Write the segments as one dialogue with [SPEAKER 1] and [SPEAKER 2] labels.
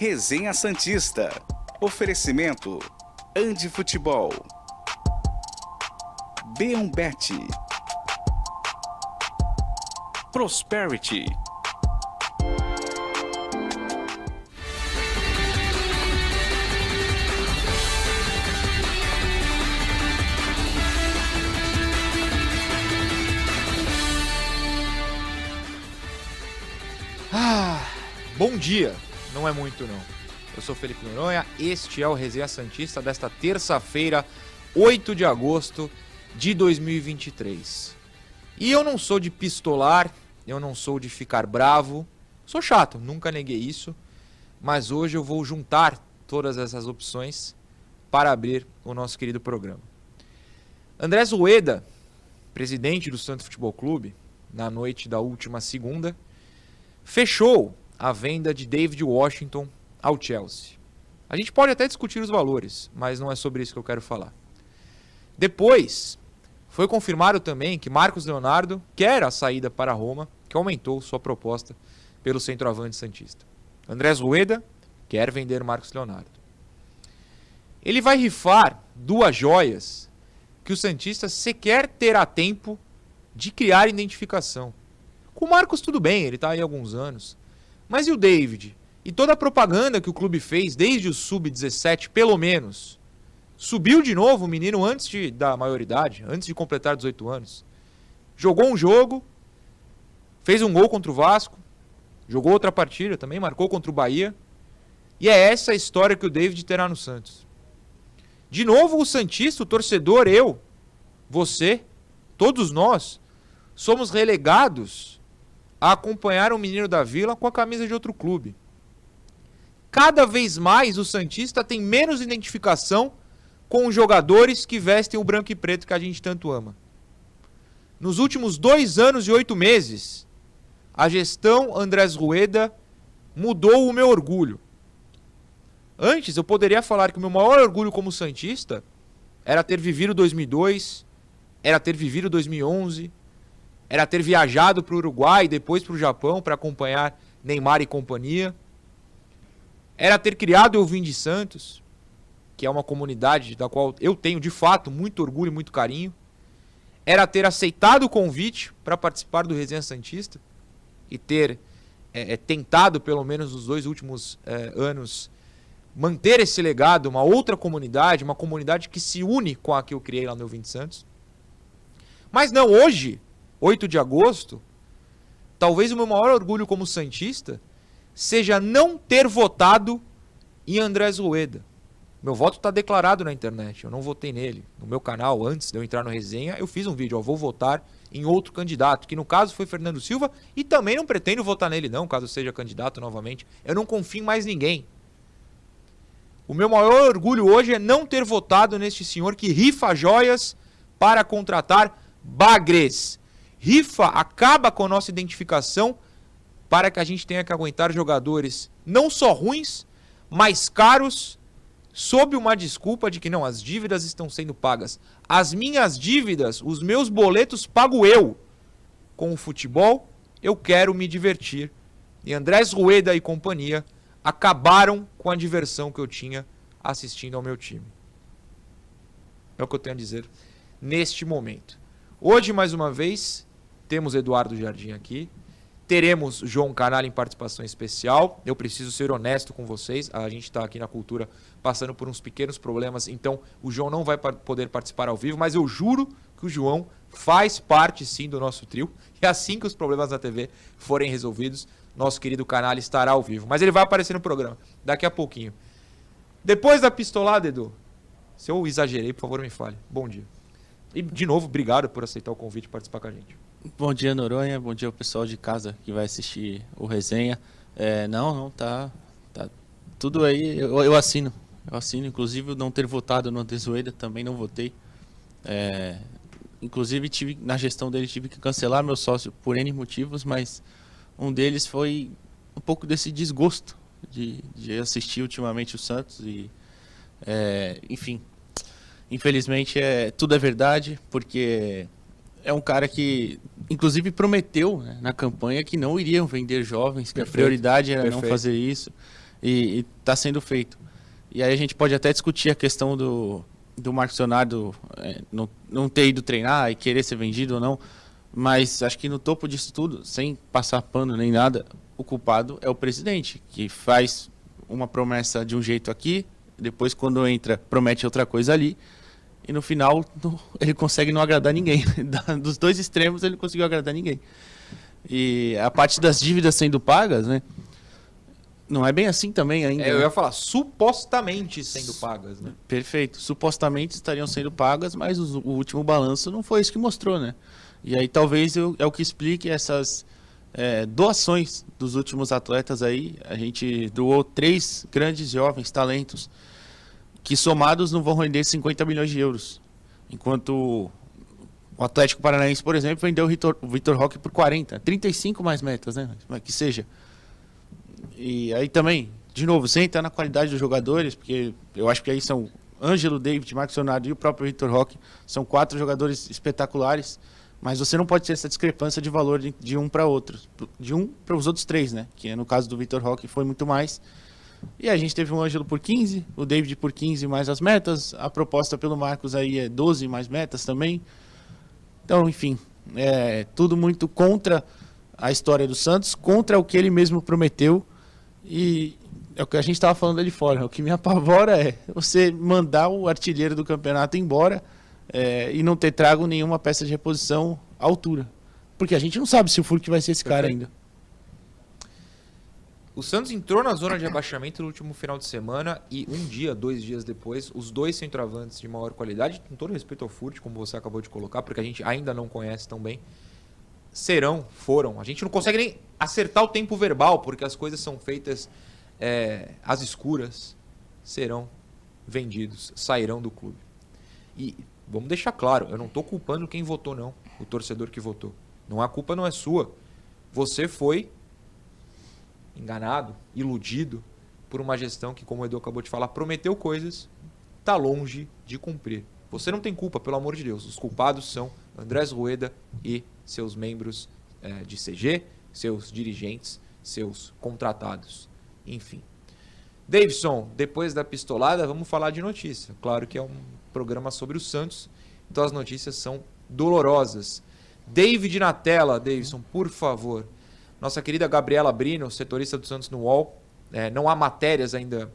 [SPEAKER 1] Resenha Santista. Oferecimento Andi Futebol. Beombet. Prosperity.
[SPEAKER 2] Ah, bom dia. Não é muito não. Eu sou Felipe Noronha, este é o Resenha Santista desta terça-feira, 8 de agosto de 2023. E eu não sou de pistolar, eu não sou de ficar bravo, sou chato, nunca neguei isso, mas hoje eu vou juntar todas essas opções para abrir o nosso querido programa. André Zueda, presidente do Santos Futebol Clube, na noite da última segunda, fechou a venda de David Washington ao Chelsea. A gente pode até discutir os valores, mas não é sobre isso que eu quero falar. Depois, foi confirmado também que Marcos Leonardo quer a saída para Roma, que aumentou sua proposta pelo centroavante Santista. Andrés Rueda quer vender Marcos Leonardo. Ele vai rifar duas joias que o Santista sequer terá tempo de criar identificação. Com o Marcos tudo bem, ele está aí há alguns anos. Mas e o David? E toda a propaganda que o clube fez desde o sub-17, pelo menos, subiu de novo o menino antes de, da maioridade, antes de completar 18 anos. Jogou um jogo, fez um gol contra o Vasco, jogou outra partida também, marcou contra o Bahia. E é essa a história que o David terá no Santos. De novo, o Santista, o torcedor, eu, você, todos nós, somos relegados a acompanhar um menino da Vila com a camisa de outro clube. Cada vez mais o Santista tem menos identificação com os jogadores que vestem o branco e preto que a gente tanto ama. Nos últimos dois anos e oito meses, a gestão Andrés Rueda mudou o meu orgulho. Antes, eu poderia falar que o meu maior orgulho como Santista era ter vivido 2002, era ter vivido 2011, era ter viajado para o Uruguai e depois para o Japão para acompanhar Neymar e companhia. Era ter criado o Vim de Santos, que é uma comunidade da qual eu tenho de fato muito orgulho e muito carinho. Era ter aceitado o convite para participar do Resenha Santista e ter é, é, tentado, pelo menos nos dois últimos é, anos, manter esse legado, uma outra comunidade, uma comunidade que se une com a que eu criei lá no Vim de Santos. Mas não, hoje 8 de agosto, talvez o meu maior orgulho como Santista seja não ter votado em Andrés Rueda. Meu voto está declarado na internet, eu não votei nele. No meu canal, antes de eu entrar no resenha, eu fiz um vídeo, eu vou votar em outro candidato, que no caso foi Fernando Silva, e também não pretendo votar nele não, caso seja candidato novamente. Eu não confio em mais ninguém. O meu maior orgulho hoje é não ter votado neste senhor que rifa joias para contratar bagres rifa acaba com a nossa identificação para que a gente tenha que aguentar jogadores não só ruins, mas caros, sob uma desculpa de que não, as dívidas estão sendo pagas. As minhas dívidas, os meus boletos pago eu. Com o futebol, eu quero me divertir. E Andrés Rueda e companhia acabaram com a diversão que eu tinha assistindo ao meu time. É o que eu tenho a dizer neste momento. Hoje, mais uma vez, temos Eduardo Jardim aqui. Teremos João Canal em participação especial. Eu preciso ser honesto com vocês. A gente está aqui na cultura passando por uns pequenos problemas, então o João não vai poder participar ao vivo, mas eu juro que o João faz parte sim do nosso trio. E assim que os problemas da TV forem resolvidos, nosso querido canal estará ao vivo. Mas ele vai aparecer no programa daqui a pouquinho. Depois da pistolada, Edu, se eu exagerei, por favor, me fale. Bom dia. E, de novo, obrigado por aceitar o convite e participar com a gente.
[SPEAKER 3] Bom dia, Noronha. Bom dia ao pessoal de casa que vai assistir o resenha. É, não, não, tá, tá tudo aí. Eu, eu, assino. Eu assino. Inclusive, não ter votado no Desoeida também não votei. É, inclusive, tive, na gestão dele, tive que cancelar meu sócio por N motivos, mas um deles foi um pouco desse desgosto de, de assistir ultimamente o Santos e, é, enfim, infelizmente é tudo é verdade porque é um cara que, inclusive, prometeu né, na campanha que não iriam vender jovens, que Perfeito. a prioridade era Perfeito. não fazer isso. E está sendo feito. E aí a gente pode até discutir a questão do, do Marcos Leonardo é, não, não ter ido treinar e querer ser vendido ou não. Mas acho que no topo disso tudo, sem passar pano nem nada, o culpado é o presidente, que faz uma promessa de um jeito aqui, depois quando entra promete outra coisa ali, e no final ele consegue não agradar ninguém. Dos dois extremos ele conseguiu agradar ninguém. E a parte das dívidas sendo pagas, né? Não é bem assim também ainda.
[SPEAKER 2] É, eu
[SPEAKER 3] né?
[SPEAKER 2] ia falar, supostamente sendo pagas, né?
[SPEAKER 3] Perfeito. Supostamente estariam sendo pagas, mas o, o último balanço não foi isso que mostrou, né? E aí talvez eu, é o que explique essas é, doações dos últimos atletas aí. A gente doou três grandes jovens talentos que somados não vão render 50 milhões de euros. Enquanto o Atlético Paranaense, por exemplo, vendeu o Vitor, Roque por 40. 35 mais metas, né? Que seja. E aí também, de novo, sem entrar na qualidade dos jogadores, porque eu acho que aí são Ângelo, David, Marcos Leonardo e o próprio Vitor Roque. São quatro jogadores espetaculares. Mas você não pode ter essa discrepância de valor de, de um para outro. De um para os outros três, né? Que no caso do Vitor Roque foi muito mais. E a gente teve o Ângelo por 15, o David por 15 mais as metas. A proposta pelo Marcos aí é 12 mais metas também. Então, enfim, é tudo muito contra a história do Santos, contra o que ele mesmo prometeu. E é o que a gente estava falando ali fora. O que me apavora é você mandar o artilheiro do campeonato embora é, e não ter trago nenhuma peça de reposição à altura. Porque a gente não sabe se o Furk vai ser esse cara ainda.
[SPEAKER 2] O Santos entrou na zona de rebaixamento no último final de semana e um dia, dois dias depois, os dois centroavantes de maior qualidade, com todo respeito ao Furt, como você acabou de colocar, porque a gente ainda não conhece tão bem, serão, foram. A gente não consegue nem acertar o tempo verbal, porque as coisas são feitas é, às escuras. Serão vendidos, sairão do clube. E vamos deixar claro, eu não estou culpando quem votou, não. O torcedor que votou. Não a culpa não é sua. Você foi enganado, iludido por uma gestão que, como o Edu acabou de falar, prometeu coisas, está longe de cumprir. Você não tem culpa, pelo amor de Deus. Os culpados são Andrés Rueda e seus membros é, de CG, seus dirigentes, seus contratados, enfim. Davidson, depois da pistolada, vamos falar de notícia. Claro que é um programa sobre o Santos, então as notícias são dolorosas. David na tela, Davidson, por favor. Nossa querida Gabriela Brino, setorista do Santos no UOL, é, não há matérias ainda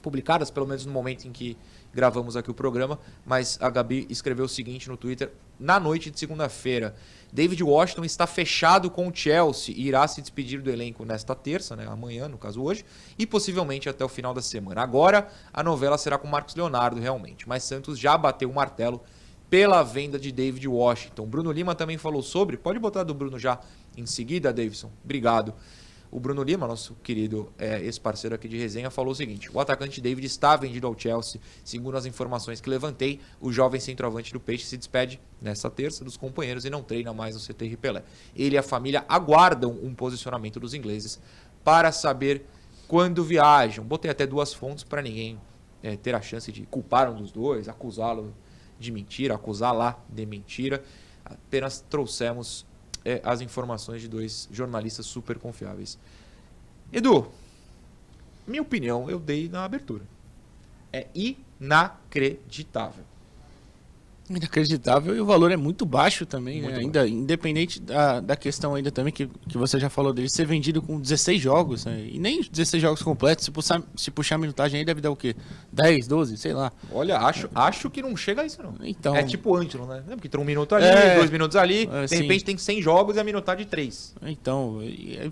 [SPEAKER 2] publicadas, pelo menos no momento em que gravamos aqui o programa, mas a Gabi escreveu o seguinte no Twitter na noite de segunda-feira. David Washington está fechado com o Chelsea e irá se despedir do elenco nesta terça, né, amanhã, no caso hoje, e possivelmente até o final da semana. Agora a novela será com Marcos Leonardo, realmente, mas Santos já bateu o martelo pela venda de David Washington. Bruno Lima também falou sobre, pode botar do Bruno já em seguida, Davidson. Obrigado. O Bruno Lima, nosso querido é, ex-parceiro aqui de resenha, falou o seguinte: o atacante David está vendido ao Chelsea. Segundo as informações que levantei, o jovem centroavante do Peixe se despede nesta terça dos companheiros e não treina mais no CT Pelé. Ele e a família aguardam um posicionamento dos ingleses para saber quando viajam. Botei até duas fontes para ninguém é, ter a chance de culpar um dos dois, acusá-lo de mentira, acusar lá de mentira. Apenas trouxemos é, as informações de dois jornalistas super confiáveis. Edu, minha opinião eu dei na abertura. É inacreditável.
[SPEAKER 3] Inacreditável e o valor é muito baixo também, muito né? ainda independente da, da questão ainda também que, que você já falou dele ser vendido com 16 jogos, né? e nem 16 jogos completos, se puxar, se puxar a minutagem aí deve dar o quê? 10, 12, sei lá.
[SPEAKER 2] Olha, acho, acho que não chega a isso não.
[SPEAKER 3] Então,
[SPEAKER 2] é tipo o Antilo, né? Porque tem um minuto ali, é, dois minutos ali, de assim, repente tem 100 jogos e a minutagem 3.
[SPEAKER 3] Então,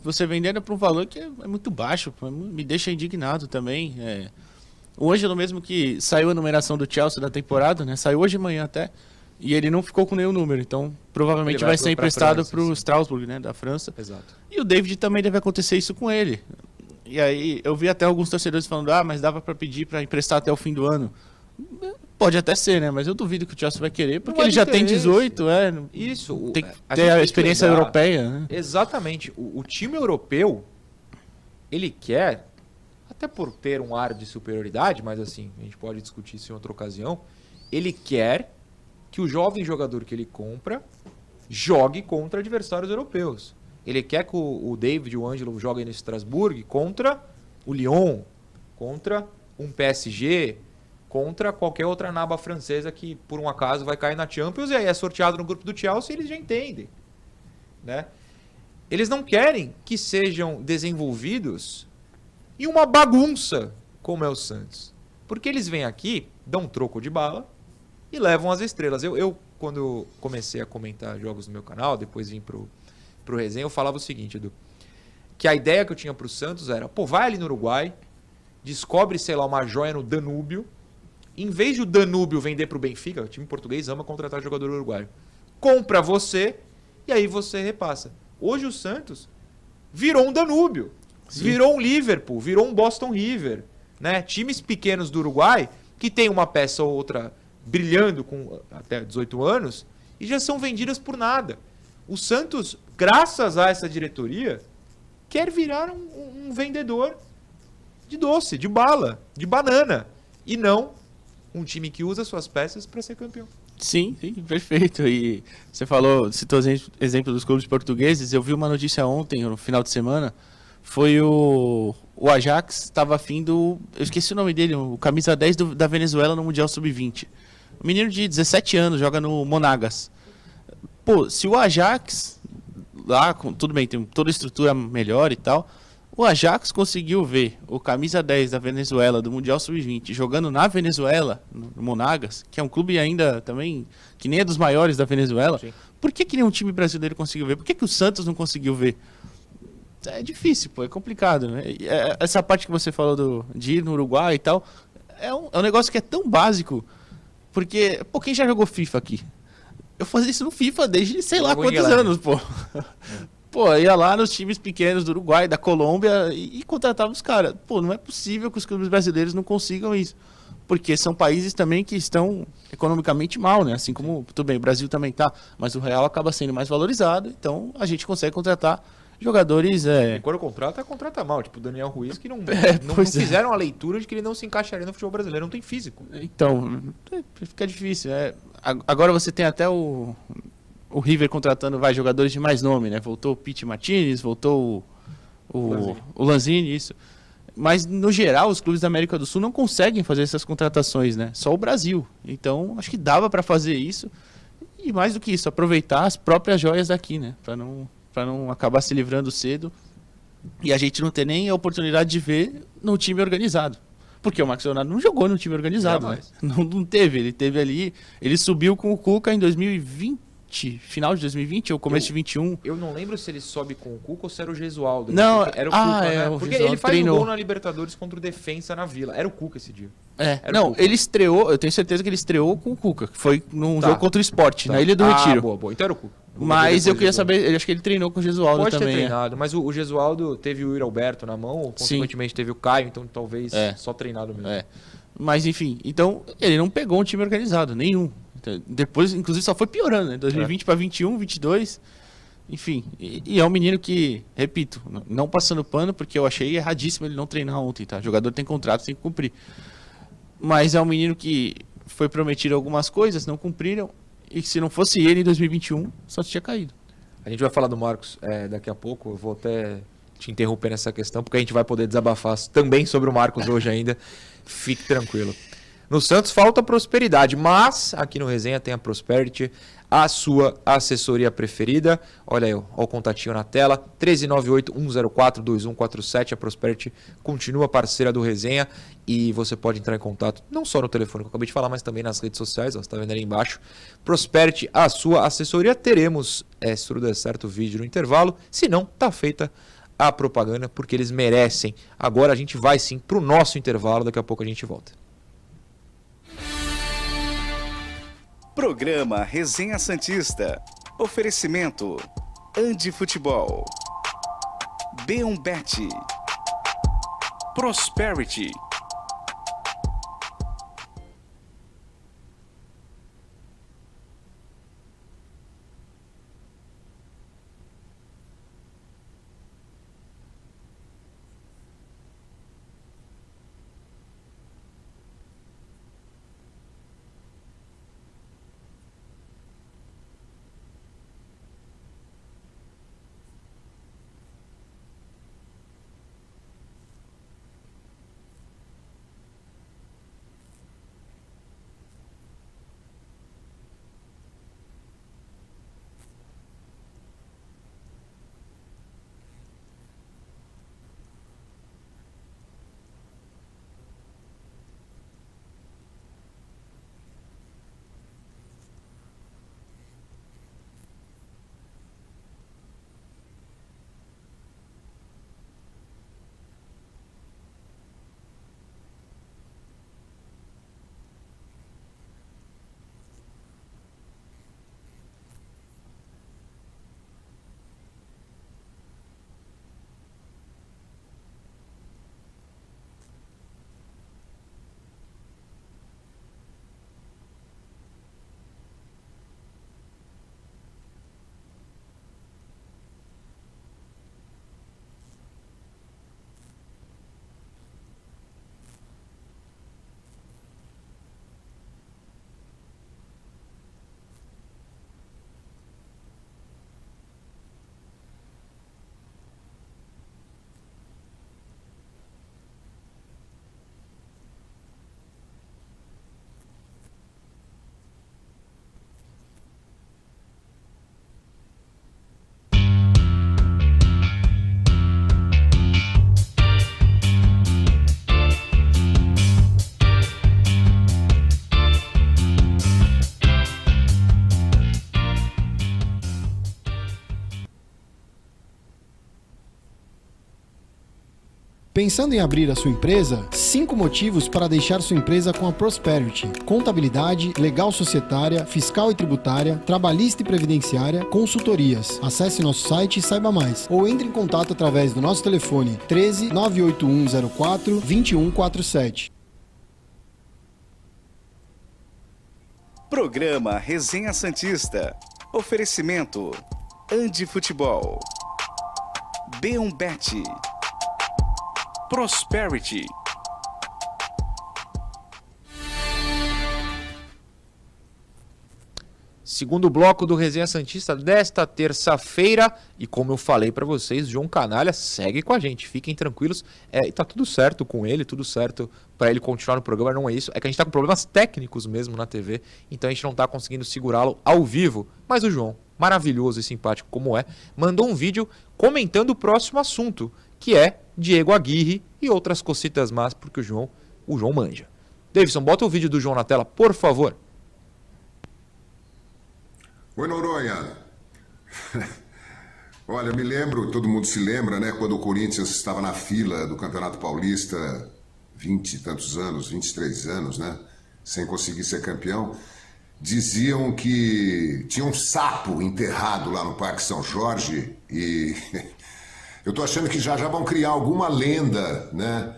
[SPEAKER 3] você vendendo por um valor que é, é muito baixo, me deixa indignado também, é... O Ângelo mesmo que saiu a numeração do Chelsea da temporada, né? Saiu hoje de manhã até. E ele não ficou com nenhum número, então provavelmente vai, vai, ser emprestado para o Strasbourg, né, da França.
[SPEAKER 2] Exato.
[SPEAKER 3] E o David também deve acontecer isso com ele. E aí eu vi até alguns torcedores falando: "Ah, mas dava para pedir para emprestar até o fim do ano". Pode até ser, né? Mas eu duvido que o Chelsea vai querer, porque ele já tem 18, é.
[SPEAKER 2] Isso.
[SPEAKER 3] Tem que ter a, a experiência europeia, né?
[SPEAKER 2] Exatamente. O, o time europeu, ele quer até por ter um ar de superioridade, mas assim, a gente pode discutir isso em outra ocasião, ele quer que o jovem jogador que ele compra jogue contra adversários europeus. Ele quer que o, David o Ângelo joguem no Strasbourg contra o Lyon contra um PSG contra qualquer outra naba francesa que por um acaso vai cair na Champions e aí é sorteado no grupo do Chelsea, eles já entendem, né? Eles não querem que sejam desenvolvidos em uma bagunça como é o Santos. Porque eles vêm aqui, dão um troco de bala e levam as estrelas. Eu, eu quando comecei a comentar jogos no meu canal, depois vim pro, pro resenha, eu falava o seguinte, Edu, que a ideia que eu tinha pro Santos era, pô, vai ali no Uruguai, descobre, sei lá, uma joia no Danúbio, em vez de o Danúbio vender pro Benfica, o time português ama contratar jogador uruguaio, compra você e aí você repassa. Hoje o Santos virou um Danúbio, Sim. virou um Liverpool, virou um Boston River, né? Times pequenos do Uruguai que tem uma peça ou outra brilhando com até 18 anos e já são vendidas por nada. O Santos, graças a essa diretoria, quer virar um, um vendedor de doce, de bala, de banana e não um time que usa suas peças para ser campeão.
[SPEAKER 3] Sim, sim, perfeito. E você falou, citou exemplo dos clubes portugueses. Eu vi uma notícia ontem, no final de semana, foi o, o Ajax estava afim do. Eu esqueci o nome dele, o camisa 10 do, da Venezuela no Mundial Sub-20. Um menino de 17 anos, joga no Monagas. Pô, se o Ajax, lá, com, tudo bem, tem toda a estrutura melhor e tal. O Ajax conseguiu ver o camisa 10 da Venezuela do Mundial Sub-20 jogando na Venezuela, no Monagas, que é um clube ainda também que nem é dos maiores da Venezuela. Sim. Por que, que nenhum time brasileiro conseguiu ver? Por que, que o Santos não conseguiu ver? É difícil, pô, é complicado. Né? É, essa parte que você falou do, de ir no Uruguai e tal, é um, é um negócio que é tão básico. Porque, pô, quem já jogou FIFA aqui? Eu fazia isso no FIFA desde sei lá quantos anos, pô. Pô, ia lá nos times pequenos do Uruguai, da Colômbia e, e contratava os caras. Pô, não é possível que os clubes brasileiros não consigam isso. Porque são países também que estão economicamente mal, né? Assim como, tudo bem, o Brasil também tá, mas o real acaba sendo mais valorizado, então a gente consegue contratar jogadores. É...
[SPEAKER 2] E quando contrata, contrata mal. Tipo o Daniel Ruiz, que não, é, não, não é. fizeram a leitura de que ele não se encaixaria no futebol brasileiro, não tem físico.
[SPEAKER 3] Então, é, fica difícil. É. Agora você tem até o o River contratando vai jogadores de mais nome, né? Voltou o Pete Martinez, voltou o, o, Lanzini. o Lanzini, isso. Mas, no geral, os clubes da América do Sul não conseguem fazer essas contratações, né? Só o Brasil. Então, acho que dava para fazer isso. E mais do que isso, aproveitar as próprias joias daqui, né? Para não, não acabar se livrando cedo. E a gente não ter nem a oportunidade de ver no time organizado. Porque o Max Leonardo não jogou no time organizado, né? não, não teve. Ele teve ali. Ele subiu com o Cuca em 2020 final de 2020 ou começo
[SPEAKER 2] eu,
[SPEAKER 3] de 21.
[SPEAKER 2] Eu não lembro se ele sobe com o Cuca ou se era o Gesualdo.
[SPEAKER 3] Não,
[SPEAKER 2] era o
[SPEAKER 3] ah, Cuca, é, né?
[SPEAKER 2] Porque ele faz treinou. um gol na Libertadores contra o Defensa na Vila. Era o Cuca esse dia.
[SPEAKER 3] É, não, ele estreou, eu tenho certeza que ele estreou com o Cuca, que foi num tá. jogo contra o Esporte, tá. na Ilha do ah, Retiro.
[SPEAKER 2] boa, boa. Então era o Cuca.
[SPEAKER 3] Mas eu queria saber, eu acho que ele treinou com o Gesualdo
[SPEAKER 2] Pode
[SPEAKER 3] também.
[SPEAKER 2] Pode ter é. treinado, é. mas o, o Gesualdo teve o Alberto na mão, consequentemente teve o Caio, então talvez é. só treinado mesmo.
[SPEAKER 3] É. Mas enfim, então ele não pegou um time organizado, nenhum. Então, depois, inclusive, só foi piorando, né? 2020 é. para 21, 22. Enfim, e, e, é um menino que, repito, não passando pano, porque eu achei erradíssimo ele não treinar ontem, tá? O jogador tem contrato, tem que cumprir. Mas é um menino que foi prometido algumas coisas, não cumpriram, e se não fosse ele em 2021, só tinha caído.
[SPEAKER 2] A gente vai falar do Marcos é, daqui a pouco, eu vou até te interromper nessa questão, porque a gente vai poder desabafar também sobre o Marcos hoje ainda. Fique tranquilo. No Santos falta prosperidade, mas aqui no Resenha tem a Prosperity, a sua assessoria preferida. Olha aí, ó, o contatinho na tela, 13981042147. A Prosperity continua parceira do Resenha e você pode entrar em contato não só no telefone que eu acabei de falar, mas também nas redes sociais, ó, você está vendo ali embaixo. Prosperity, a sua assessoria. Teremos, é, se tudo der certo, o vídeo no intervalo. Se não, tá feita a propaganda porque eles merecem. Agora a gente vai sim para o nosso intervalo, daqui a pouco a gente volta.
[SPEAKER 1] Programa Resenha Santista. Oferecimento. Andi Futebol. B1Bet. Prosperity.
[SPEAKER 4] Pensando em abrir a sua empresa? Cinco motivos para deixar sua empresa com a Prosperity: contabilidade, legal societária, fiscal e tributária, trabalhista e previdenciária, consultorias. Acesse nosso site e saiba mais. Ou entre em contato através do nosso telefone 13 98104 2147.
[SPEAKER 1] Programa Resenha Santista. Oferecimento: Andi Futebol. B1 Bet. Prosperity.
[SPEAKER 2] Segundo bloco do Resenha Santista desta terça-feira. E como eu falei para vocês, João Canalha segue com a gente. Fiquem tranquilos. É, e tá tudo certo com ele, tudo certo para ele continuar no programa. Não é isso. É que a gente tá com problemas técnicos mesmo na TV. Então a gente não tá conseguindo segurá-lo ao vivo. Mas o João, maravilhoso e simpático como é, mandou um vídeo comentando o próximo assunto, que é Diego Aguirre e outras cocitas más, porque o João, o João manja. Davidson, bota o vídeo do João na tela, por favor.
[SPEAKER 5] Oi, Noronha. Olha, me lembro, todo mundo se lembra, né, quando o Corinthians estava na fila do Campeonato Paulista, 20 e tantos anos, 23 anos, né, sem conseguir ser campeão, diziam que tinha um sapo enterrado lá no Parque São Jorge e eu tô achando que já já vão criar alguma lenda, né,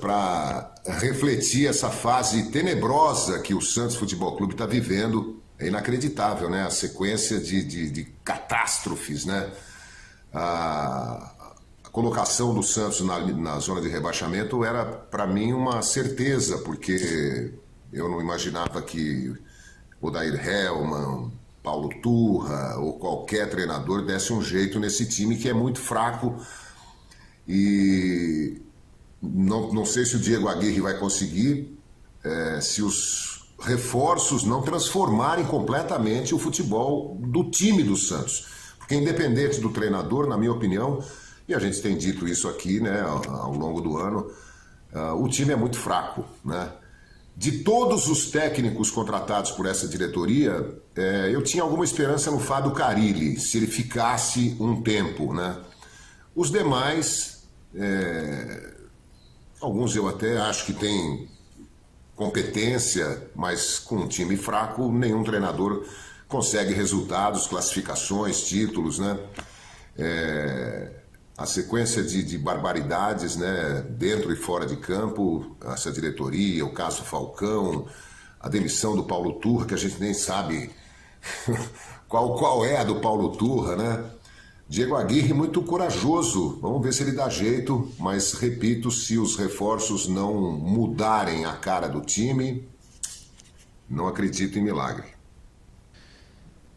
[SPEAKER 5] para refletir essa fase tenebrosa que o Santos Futebol Clube está vivendo é inacreditável, né? A sequência de, de, de catástrofes, né? A, a, colocação do Santos na, na zona de rebaixamento era, para mim, uma certeza, porque eu não imaginava que o Dair Hellman, Paulo Turra ou qualquer treinador desse um jeito nesse time que é muito fraco e não, não sei se o Diego Aguirre vai conseguir, é, se os reforços não transformarem completamente o futebol do time do Santos. Porque independente do treinador, na minha opinião, e a gente tem dito isso aqui né, ao, longo do ano, uh, o time é muito fraco. Né? De todos os técnicos contratados por essa diretoria, é, eu tinha alguma esperança no Fábio Carilli, se ele ficasse um tempo. Né? Os demais, é, alguns eu até acho que têm competência, mas com um time fraco, nenhum treinador consegue resultados, classificações, títulos, né? É, a sequência de, de, barbaridades, né, dentro e fora de campo, essa diretoria, o caso Falcão, a demissão do Paulo Turra, que a gente nem sabe qual, qual é a do Paulo Turra, né? Diego Aguirre muito corajoso. Vamos ver se ele dá jeito, mas repito, se os reforços não mudarem a cara do time, não acredito em milagre.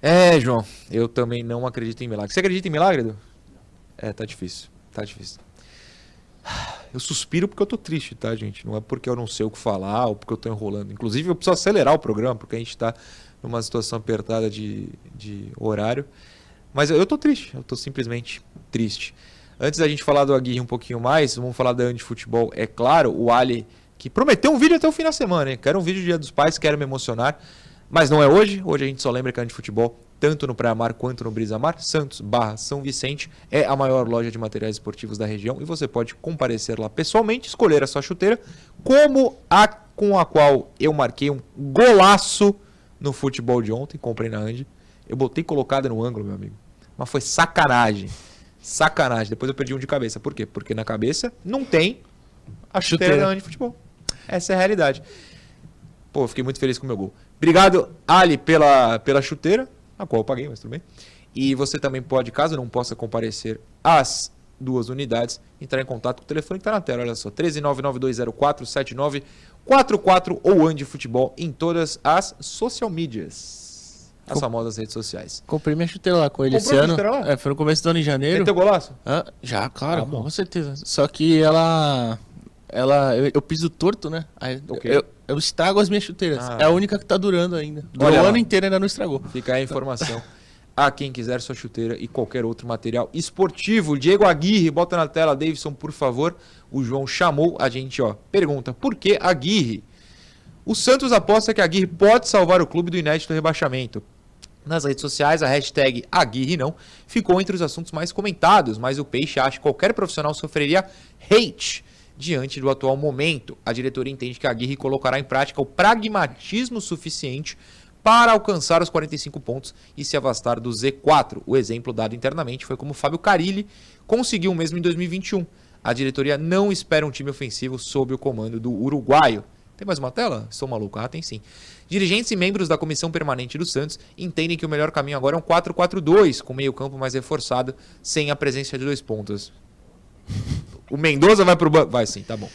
[SPEAKER 2] É, João, eu também não acredito em milagre. Você acredita em milagre, Edu? É, tá difícil, tá difícil. Eu suspiro porque eu tô triste, tá, gente? Não é porque eu não sei o que falar ou porque eu tô enrolando. Inclusive, eu preciso acelerar o programa, porque a gente tá numa situação apertada de, de horário. Mas eu, tô triste, eu tô simplesmente triste. Antes da gente falar do Aguirre um pouquinho mais, vamos falar da Andy Futebol. É claro, o Ali, que prometeu um vídeo até o fim da semana, hein? Quero um vídeo do Dia dos Pais, quero me emocionar. Mas não é hoje. Hoje a gente só lembra que a Andy Futebol, tanto no Praia Mar quanto no Brisa Mar, Santos barra São Vicente, é a maior loja de materiais esportivos da região. E você pode comparecer lá pessoalmente, escolher a sua chuteira, como a com a qual eu marquei um golaço no futebol de ontem, comprei na Andy. Eu botei colocada no ângulo, meu amigo. Mas foi sacanagem. Sacanagem. Depois eu perdi um de cabeça. Por quê? Porque na cabeça não tem a chuteira, chuteira. de futebol. Essa é a realidade. Pô, eu fiquei muito feliz com o meu gol. Obrigado, Ali, pela, pela chuteira, a qual eu paguei, mas tudo bem. E você também pode, caso não possa comparecer às duas unidades, entrar em contato com o telefone que está na tela. Olha só, 13992047944 ou Ande Futebol em todas as social medias as Com... famosas redes sociais.
[SPEAKER 3] Comprei minha chuteira lá com ele Comprou esse ano. Lá? É, foi no começo do ano em janeiro.
[SPEAKER 2] Meteu golaço?
[SPEAKER 3] Ah, já, claro, ah, com certeza. Só que ela. Ela. Eu, eu piso torto, né? Aí, okay. eu, eu estrago as minhas chuteiras. Ah. É a única que tá durando ainda. Durou o ano inteiro ainda não estragou.
[SPEAKER 2] Fica aí a informação. a quem quiser sua chuteira e qualquer outro material esportivo. Diego Aguirre, bota na tela, Davidson, por favor. O João chamou a gente, ó. Pergunta: por que Aguirre? O Santos aposta que Aguirre pode salvar o clube do inédito rebaixamento. Nas redes sociais, a hashtag Aguirre não ficou entre os assuntos mais comentados, mas o Peixe acha que qualquer profissional sofreria hate Diante do atual momento, a diretoria entende que a Aguirre colocará em prática o pragmatismo suficiente para alcançar os 45 pontos e se afastar do Z4. O exemplo dado internamente foi como Fábio Carilli conseguiu o mesmo em 2021. A diretoria não espera um time ofensivo sob o comando do uruguaio. Tem mais uma tela? Sou maluco. Ah, tem sim. Dirigentes e membros da comissão permanente do Santos entendem que o melhor caminho agora é um 4-4-2, com meio campo mais reforçado, sem a presença de dois pontos. O Mendoza vai pro banco? Vai sim, tá bom.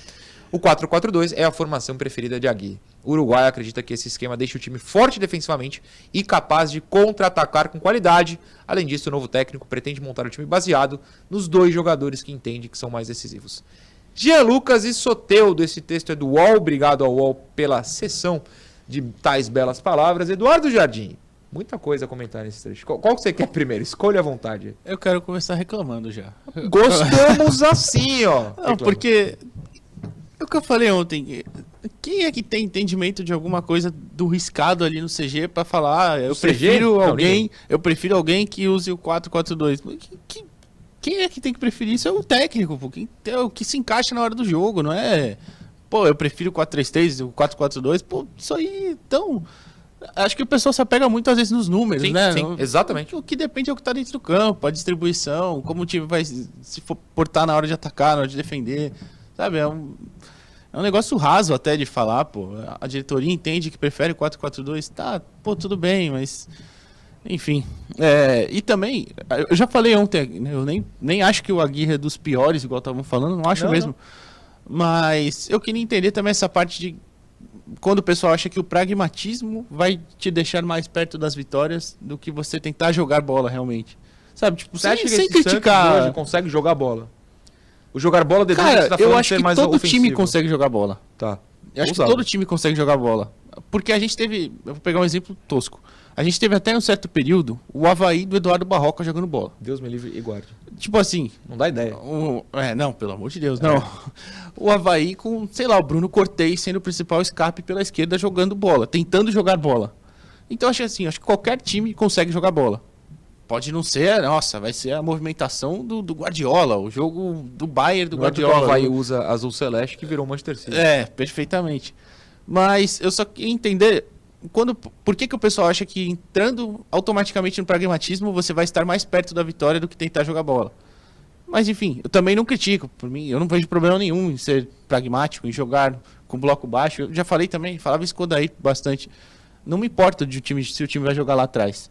[SPEAKER 2] O 4-4-2 é a formação preferida de Agui. O Uruguai acredita que esse esquema deixa o time forte defensivamente e capaz de contra-atacar com qualidade. Além disso, o novo técnico pretende montar o time baseado nos dois jogadores que entende que são mais decisivos. Jean Lucas e Soteudo, esse texto é do UOL, obrigado ao UOL pela sessão de tais belas palavras. Eduardo Jardim, muita coisa a comentar nesse trecho. Qual, qual que você quer primeiro? Escolha à vontade.
[SPEAKER 3] Eu quero começar reclamando já.
[SPEAKER 2] Gostamos assim, ó.
[SPEAKER 3] Não,
[SPEAKER 2] Reclama.
[SPEAKER 3] porque é o que eu falei ontem. Quem é que tem entendimento de alguma coisa do riscado ali no CG pra falar, ah, eu
[SPEAKER 2] CG?
[SPEAKER 3] prefiro
[SPEAKER 2] Não,
[SPEAKER 3] alguém,
[SPEAKER 2] ninguém.
[SPEAKER 3] eu prefiro alguém que use o 442. Mas que- que- quem é que tem que preferir isso? É o técnico, pô. Quem, é o que se encaixa na hora do jogo, não é? Pô, eu prefiro o 433, o 442. Pô, isso aí, então, acho que o pessoal se apega muito às vezes nos números,
[SPEAKER 2] Sim,
[SPEAKER 3] né?
[SPEAKER 2] sim, exatamente.
[SPEAKER 3] O que depende é o que tá dentro do campo, a distribuição, como o time vai se portar na hora de atacar, na hora de defender. Sabe, é um, é um negócio raso até de falar, pô. A diretoria entende que prefere o 4-4-2, tá, pô, tudo bem, mas. Enfim. É, e também, eu já falei ontem, né, eu nem, nem acho que o Aguirre é dos piores, igual estavam falando, não acho
[SPEAKER 2] Não,
[SPEAKER 3] mesmo. Mas eu queria entender também essa parte de quando o pessoal acha que o pragmatismo vai te deixar mais perto das vitórias do que você tentar jogar bola realmente. Sabe, tipo,
[SPEAKER 2] Você
[SPEAKER 3] sem,
[SPEAKER 2] acha que
[SPEAKER 3] sem criticar.
[SPEAKER 2] hoje consegue jogar bola? O jogar bola deduz que
[SPEAKER 3] Cara,
[SPEAKER 2] tá
[SPEAKER 3] eu acho que
[SPEAKER 2] mais
[SPEAKER 3] todo
[SPEAKER 2] ofensivo.
[SPEAKER 3] time consegue jogar bola.
[SPEAKER 2] Tá.
[SPEAKER 3] Eu acho
[SPEAKER 2] Ousado.
[SPEAKER 3] que todo time consegue jogar bola. Porque a gente teve. Eu vou pegar um exemplo tosco. A gente teve até um certo período o Havaí do Eduardo Barroca jogando bola.
[SPEAKER 2] Deus me livre e guarde.
[SPEAKER 3] Tipo assim.
[SPEAKER 2] Não dá ideia.
[SPEAKER 3] O, é, não, pelo amor de Deus, não. O Havaí com, sei lá, o Bruno Cortez sendo o principal escape pela esquerda jogando bola, tentando jogar bola. Então acho assim, acho que qualquer time consegue jogar bola. Pode não ser, nossa, vai ser a movimentação do, do Guardiola, o jogo do Bayern do
[SPEAKER 2] Não é porque o
[SPEAKER 3] Guardiola.
[SPEAKER 2] Havaí usa azul celeste que virou Manchester City.
[SPEAKER 3] É, perfeitamente. Mas eu só queria entender quando, por que, que o pessoal acha que entrando automaticamente no pragmatismo você vai estar mais perto da vitória do que tentar jogar bola. Mas enfim, eu também não critico. Por mim, eu não vejo problema nenhum em ser pragmático, em jogar com bloco baixo. Eu já falei também, falava isso com o Daí bastante. Não me importa de o time, se o time vai jogar lá atrás.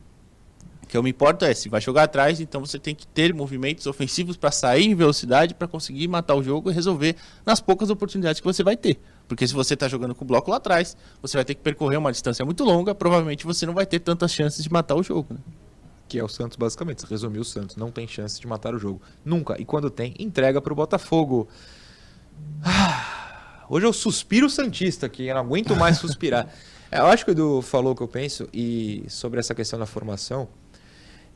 [SPEAKER 3] O que eu me importo é se vai jogar atrás, então você tem que ter movimentos ofensivos para sair em velocidade para conseguir matar o jogo e resolver nas poucas oportunidades que você vai ter. Porque se você está jogando com o bloco lá atrás, você vai ter que percorrer uma distância muito longa, provavelmente você não vai ter tantas chances de matar o jogo. Né?
[SPEAKER 2] Que é o Santos, basicamente. Resumiu o Santos. Não tem chance de matar o jogo. Nunca. E quando tem, entrega pro Botafogo. Ah, hoje eu suspiro Santista aqui. Eu não aguento mais suspirar. É, eu acho que o Edu falou o que eu penso. E sobre essa questão da formação.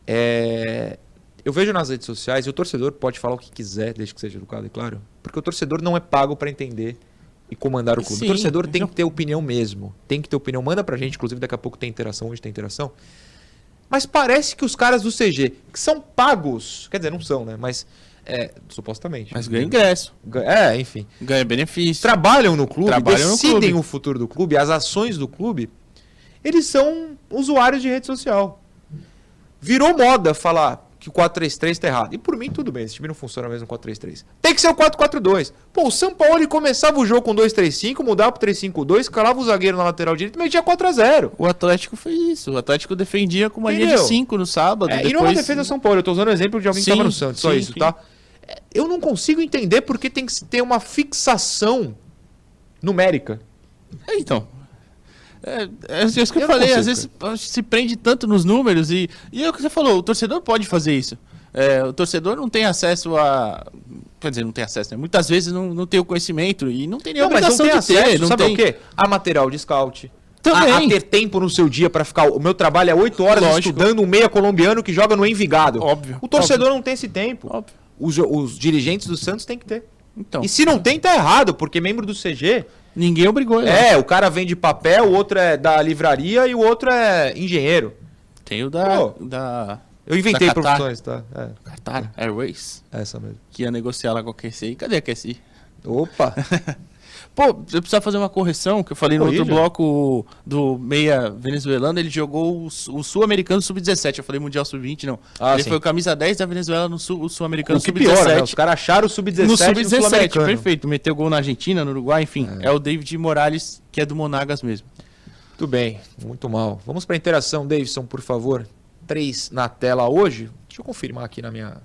[SPEAKER 2] É, eu vejo nas redes sociais, e o torcedor pode falar o que quiser, desde que seja educado, é claro. Porque o torcedor não é pago para entender e comandar o clube.
[SPEAKER 3] Sim,
[SPEAKER 2] o torcedor tem
[SPEAKER 3] já-
[SPEAKER 2] que ter opinião mesmo. Tem que ter opinião. Manda pra gente, inclusive daqui a pouco tem interação, onde tem interação. Mas parece que os caras do CG, que são pagos, quer dizer, não são, né? Mas, é, supostamente.
[SPEAKER 3] Mas ganha ingresso,
[SPEAKER 2] É, enfim.
[SPEAKER 3] ganha benefício.
[SPEAKER 2] Trabalham no clube,
[SPEAKER 3] Trabalham no
[SPEAKER 2] decidem
[SPEAKER 3] clube.
[SPEAKER 2] o futuro do clube, as ações do clube. Eles são usuários de rede social. Virou moda falar que o 4-3-3 tá errado. E por mim, tudo bem, esse time não funciona mesmo com 4-3-3. Tem que ser o 4-4-2. Pô, o São Paulo ele começava o jogo com 2-3-5, mudava pro 3-5-2, calava o zagueiro na lateral direita e metia 4x0.
[SPEAKER 3] O Atlético fez isso. O Atlético defendia com uma linha
[SPEAKER 2] Entendeu?
[SPEAKER 3] de 5 no sábado.
[SPEAKER 2] É,
[SPEAKER 3] depois...
[SPEAKER 2] E não é uma defesa do São Paulo, eu tô usando o exemplo de alguém que
[SPEAKER 3] Sim,
[SPEAKER 2] tava no Santos, só
[SPEAKER 3] sim,
[SPEAKER 2] isso,
[SPEAKER 3] sim.
[SPEAKER 2] tá? É, Eu não consigo entender porque tem que ter uma fixação numérica.
[SPEAKER 3] É, então. É, é isso que eu,
[SPEAKER 2] Eu
[SPEAKER 3] falei,
[SPEAKER 2] consigo,
[SPEAKER 3] às vezes se prende tanto nos números e, e é o que você falou, o torcedor pode fazer isso. É, o torcedor não tem acesso a. Quer dizer, não tem acesso, né? Muitas vezes não, não tem o conhecimento e não tem nem
[SPEAKER 2] Não, mas não
[SPEAKER 3] obrigação
[SPEAKER 2] tem
[SPEAKER 3] de ter.
[SPEAKER 2] acesso,
[SPEAKER 3] não
[SPEAKER 2] sabe
[SPEAKER 3] tem...
[SPEAKER 2] o quê? A material de scout.
[SPEAKER 3] Também.
[SPEAKER 2] A, a ter tempo no seu dia pra ficar. O meu trabalho é 8 horas
[SPEAKER 3] Lógico.
[SPEAKER 2] estudando um meia colombiano que joga no Envigado.
[SPEAKER 3] Óbvio,
[SPEAKER 2] O torcedor não tem esse tempo.
[SPEAKER 3] Óbvio.
[SPEAKER 2] Os, os dirigentes do Santos têm que ter.
[SPEAKER 3] Então,
[SPEAKER 2] E se não tem, tá errado, porque membro do CG.
[SPEAKER 3] Ninguém obrigou ele.
[SPEAKER 2] É, o cara vende papel, o outro é da livraria e o outro é engenheiro.
[SPEAKER 3] Tem o da.
[SPEAKER 2] Pô.
[SPEAKER 3] da
[SPEAKER 2] Eu inventei
[SPEAKER 3] Da Qatar.
[SPEAKER 2] profissões, tá? É,
[SPEAKER 3] Qatar Airways,
[SPEAKER 2] essa mesmo.
[SPEAKER 3] que ia negociar lá com a QSI. Cadê a QSI?
[SPEAKER 2] Opa!
[SPEAKER 3] Pô, eu precisava fazer uma correção, que eu falei no outro bloco do meia venezuelano, ele jogou o, Su- o Sul-Americano Sub-17. Eu falei Mundial Sub-20, não.
[SPEAKER 2] Ah,
[SPEAKER 3] ele
[SPEAKER 2] sim.
[SPEAKER 3] foi o camisa 10 da Venezuela no Sul- o Sul-Americano
[SPEAKER 2] O que
[SPEAKER 3] Sub-17.
[SPEAKER 2] pior, né? Os caras acharam o Sub-17
[SPEAKER 3] no
[SPEAKER 2] no
[SPEAKER 3] Sub-17,
[SPEAKER 2] Sul-Americano.
[SPEAKER 3] perfeito. Meteu gol na Argentina, no Uruguai, enfim. É. o David Morales, que é do Monagas mesmo.
[SPEAKER 2] Muito bem, muito mal. Vamos para a interação, Davidson, por favor. Três na tela hoje. Deixa eu confirmar aqui na minha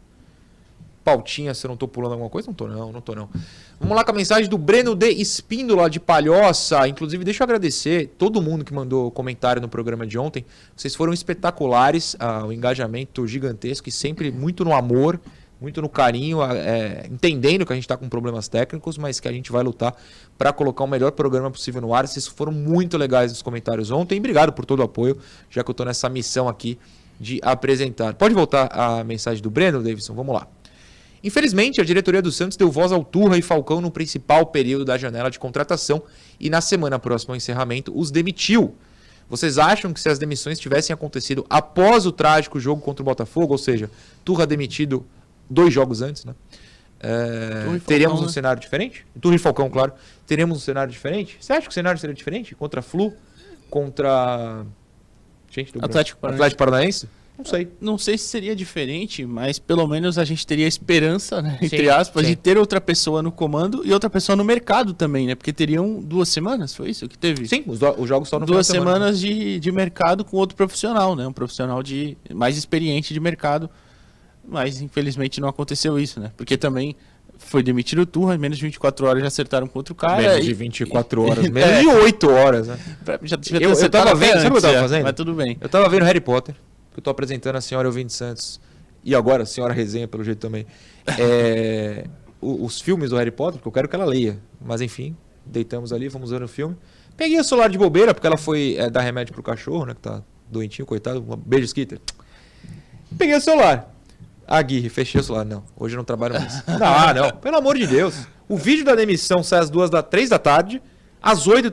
[SPEAKER 2] pautinha se eu não tô pulando alguma coisa. Não tô não, não tô não. Vamos lá com a mensagem do Breno de Espíndola de Palhoça. Inclusive, deixa eu agradecer todo mundo que mandou comentário no programa de ontem. Vocês foram espetaculares, ah, o engajamento gigantesco e sempre muito no amor, muito no carinho, ah, é, entendendo que a gente está com problemas técnicos, mas que a gente vai lutar para colocar o melhor programa possível no ar. Vocês foram muito legais nos comentários ontem. Obrigado por todo o apoio, já que eu estou nessa missão aqui de apresentar. Pode voltar a mensagem do Breno, Davidson? Vamos lá. Infelizmente, a diretoria do Santos deu voz ao Turra e Falcão no principal período da janela de contratação e na semana próxima ao encerramento os demitiu. Vocês acham que se as demissões tivessem acontecido após o trágico jogo contra o Botafogo, ou seja, Turra demitido dois jogos antes, né? É,
[SPEAKER 3] e
[SPEAKER 2] teríamos
[SPEAKER 3] Falcão,
[SPEAKER 2] um
[SPEAKER 3] né?
[SPEAKER 2] cenário diferente? Turra e Falcão, claro. Teríamos um cenário diferente? Você acha que o cenário seria diferente? Contra Flu? Contra. Gente, do
[SPEAKER 3] Atlético Paranaense.
[SPEAKER 2] Atlético Paranaense? Não sei.
[SPEAKER 3] Não sei se seria diferente, mas pelo menos a gente teria esperança, né, entre
[SPEAKER 2] Sim,
[SPEAKER 3] aspas,
[SPEAKER 2] sim.
[SPEAKER 3] de ter outra pessoa no comando e outra pessoa no mercado também, né? Porque teriam duas semanas, foi isso que teve?
[SPEAKER 2] Sim, os, do- os jogos só no
[SPEAKER 3] duas
[SPEAKER 2] de semana.
[SPEAKER 3] semanas de, de mercado com outro profissional, né? Um profissional de mais experiente de mercado. Mas infelizmente não aconteceu isso, né? Porque também foi demitido o Turra, em menos de 24 horas já acertaram contra o cara.
[SPEAKER 2] Menos
[SPEAKER 3] e-
[SPEAKER 2] de 24 horas,
[SPEAKER 3] É.
[SPEAKER 2] menos de 8 horas, né?
[SPEAKER 3] Já ter
[SPEAKER 2] Eu- eu tava vendo- sabe o que eu
[SPEAKER 3] antes,
[SPEAKER 2] tava
[SPEAKER 3] é,
[SPEAKER 2] fazendo?
[SPEAKER 3] Mas tudo bem.
[SPEAKER 2] Eu tava vendo Harry Potter, que eu tô apresentando a senhora Elvinde Santos. E agora a senhora Resenha, pelo jeito também. É, o- os filmes do Harry Potter, porque eu quero que ela leia. Mas enfim, deitamos ali, fomos ver o filme. Peguei o celular de bobeira, porque ela foi é, dar remédio pro cachorro, né? Que tá doentinho, coitado. Um beijo, Skitter. Peguei o celular. Ah, Gui, fechei o celular. Não, hoje eu não trabalho mais. Não, não, pelo amor de Deus. O vídeo da demissão sai às duas da três da tarde, às oito.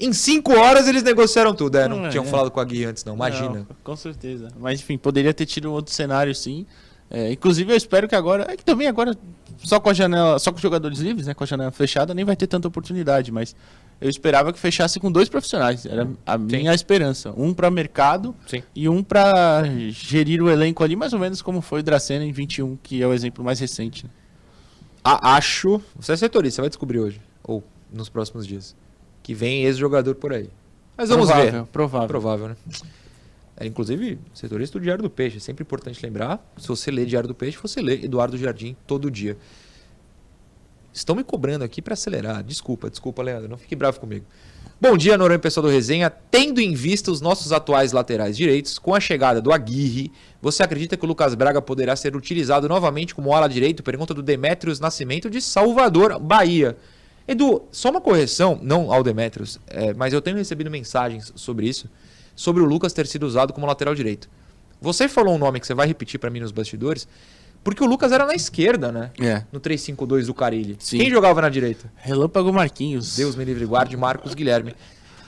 [SPEAKER 2] Em cinco horas eles negociaram tudo. É, não
[SPEAKER 3] É,
[SPEAKER 2] tinham
[SPEAKER 3] é.
[SPEAKER 2] falado com a Gui antes, não. Imagina.
[SPEAKER 3] Não, com certeza. Mas enfim, poderia ter tido um outro cenário sim. É, inclusive eu espero que agora. É que também agora, só com a janela. Só com os jogadores livres, né? Com a janela fechada, nem vai ter tanta oportunidade. Mas eu esperava que fechasse com dois profissionais. Era a minha esperança. Um para mercado
[SPEAKER 2] Sim.
[SPEAKER 3] e um para gerir o elenco ali, mais ou menos como foi o Dracena em 21, que é o exemplo mais recente. né?
[SPEAKER 2] A- acho. Você é setorista, você vai descobrir hoje. Ou nos próximos dias. Que vem ex-jogador por aí. Mas vamos
[SPEAKER 3] provável,
[SPEAKER 2] ver.
[SPEAKER 3] Provável.
[SPEAKER 2] Provável, né? É, inclusive, setorista do Diário do Peixe. É sempre importante lembrar. Se você lê Diário do Peixe, você lê Eduardo Jardim todo dia. Estão me cobrando aqui para acelerar. Desculpa, desculpa, Leandro. Não fique bravo comigo. Bom dia, Noronha pessoal do Resenha. Tendo em vista os nossos atuais laterais direitos, com a chegada do Aguirre, você acredita que o Lucas Braga poderá ser utilizado novamente como ala direito? Pergunta do Demetrios Nascimento de Salvador, Bahia. Edu, só uma correção, não ao Demetrios, é, mas eu tenho recebido mensagens sobre isso, sobre o Lucas ter sido usado como lateral direito. Você falou um nome que você vai repetir para mim nos bastidores, porque o Lucas era na esquerda, né?
[SPEAKER 3] É.
[SPEAKER 2] No 3-5-2 do Carilli.
[SPEAKER 3] Sim.
[SPEAKER 2] Quem jogava na direita?
[SPEAKER 3] Relâmpago Marquinhos.
[SPEAKER 2] Deus me livre guarde, Marcos Guilherme.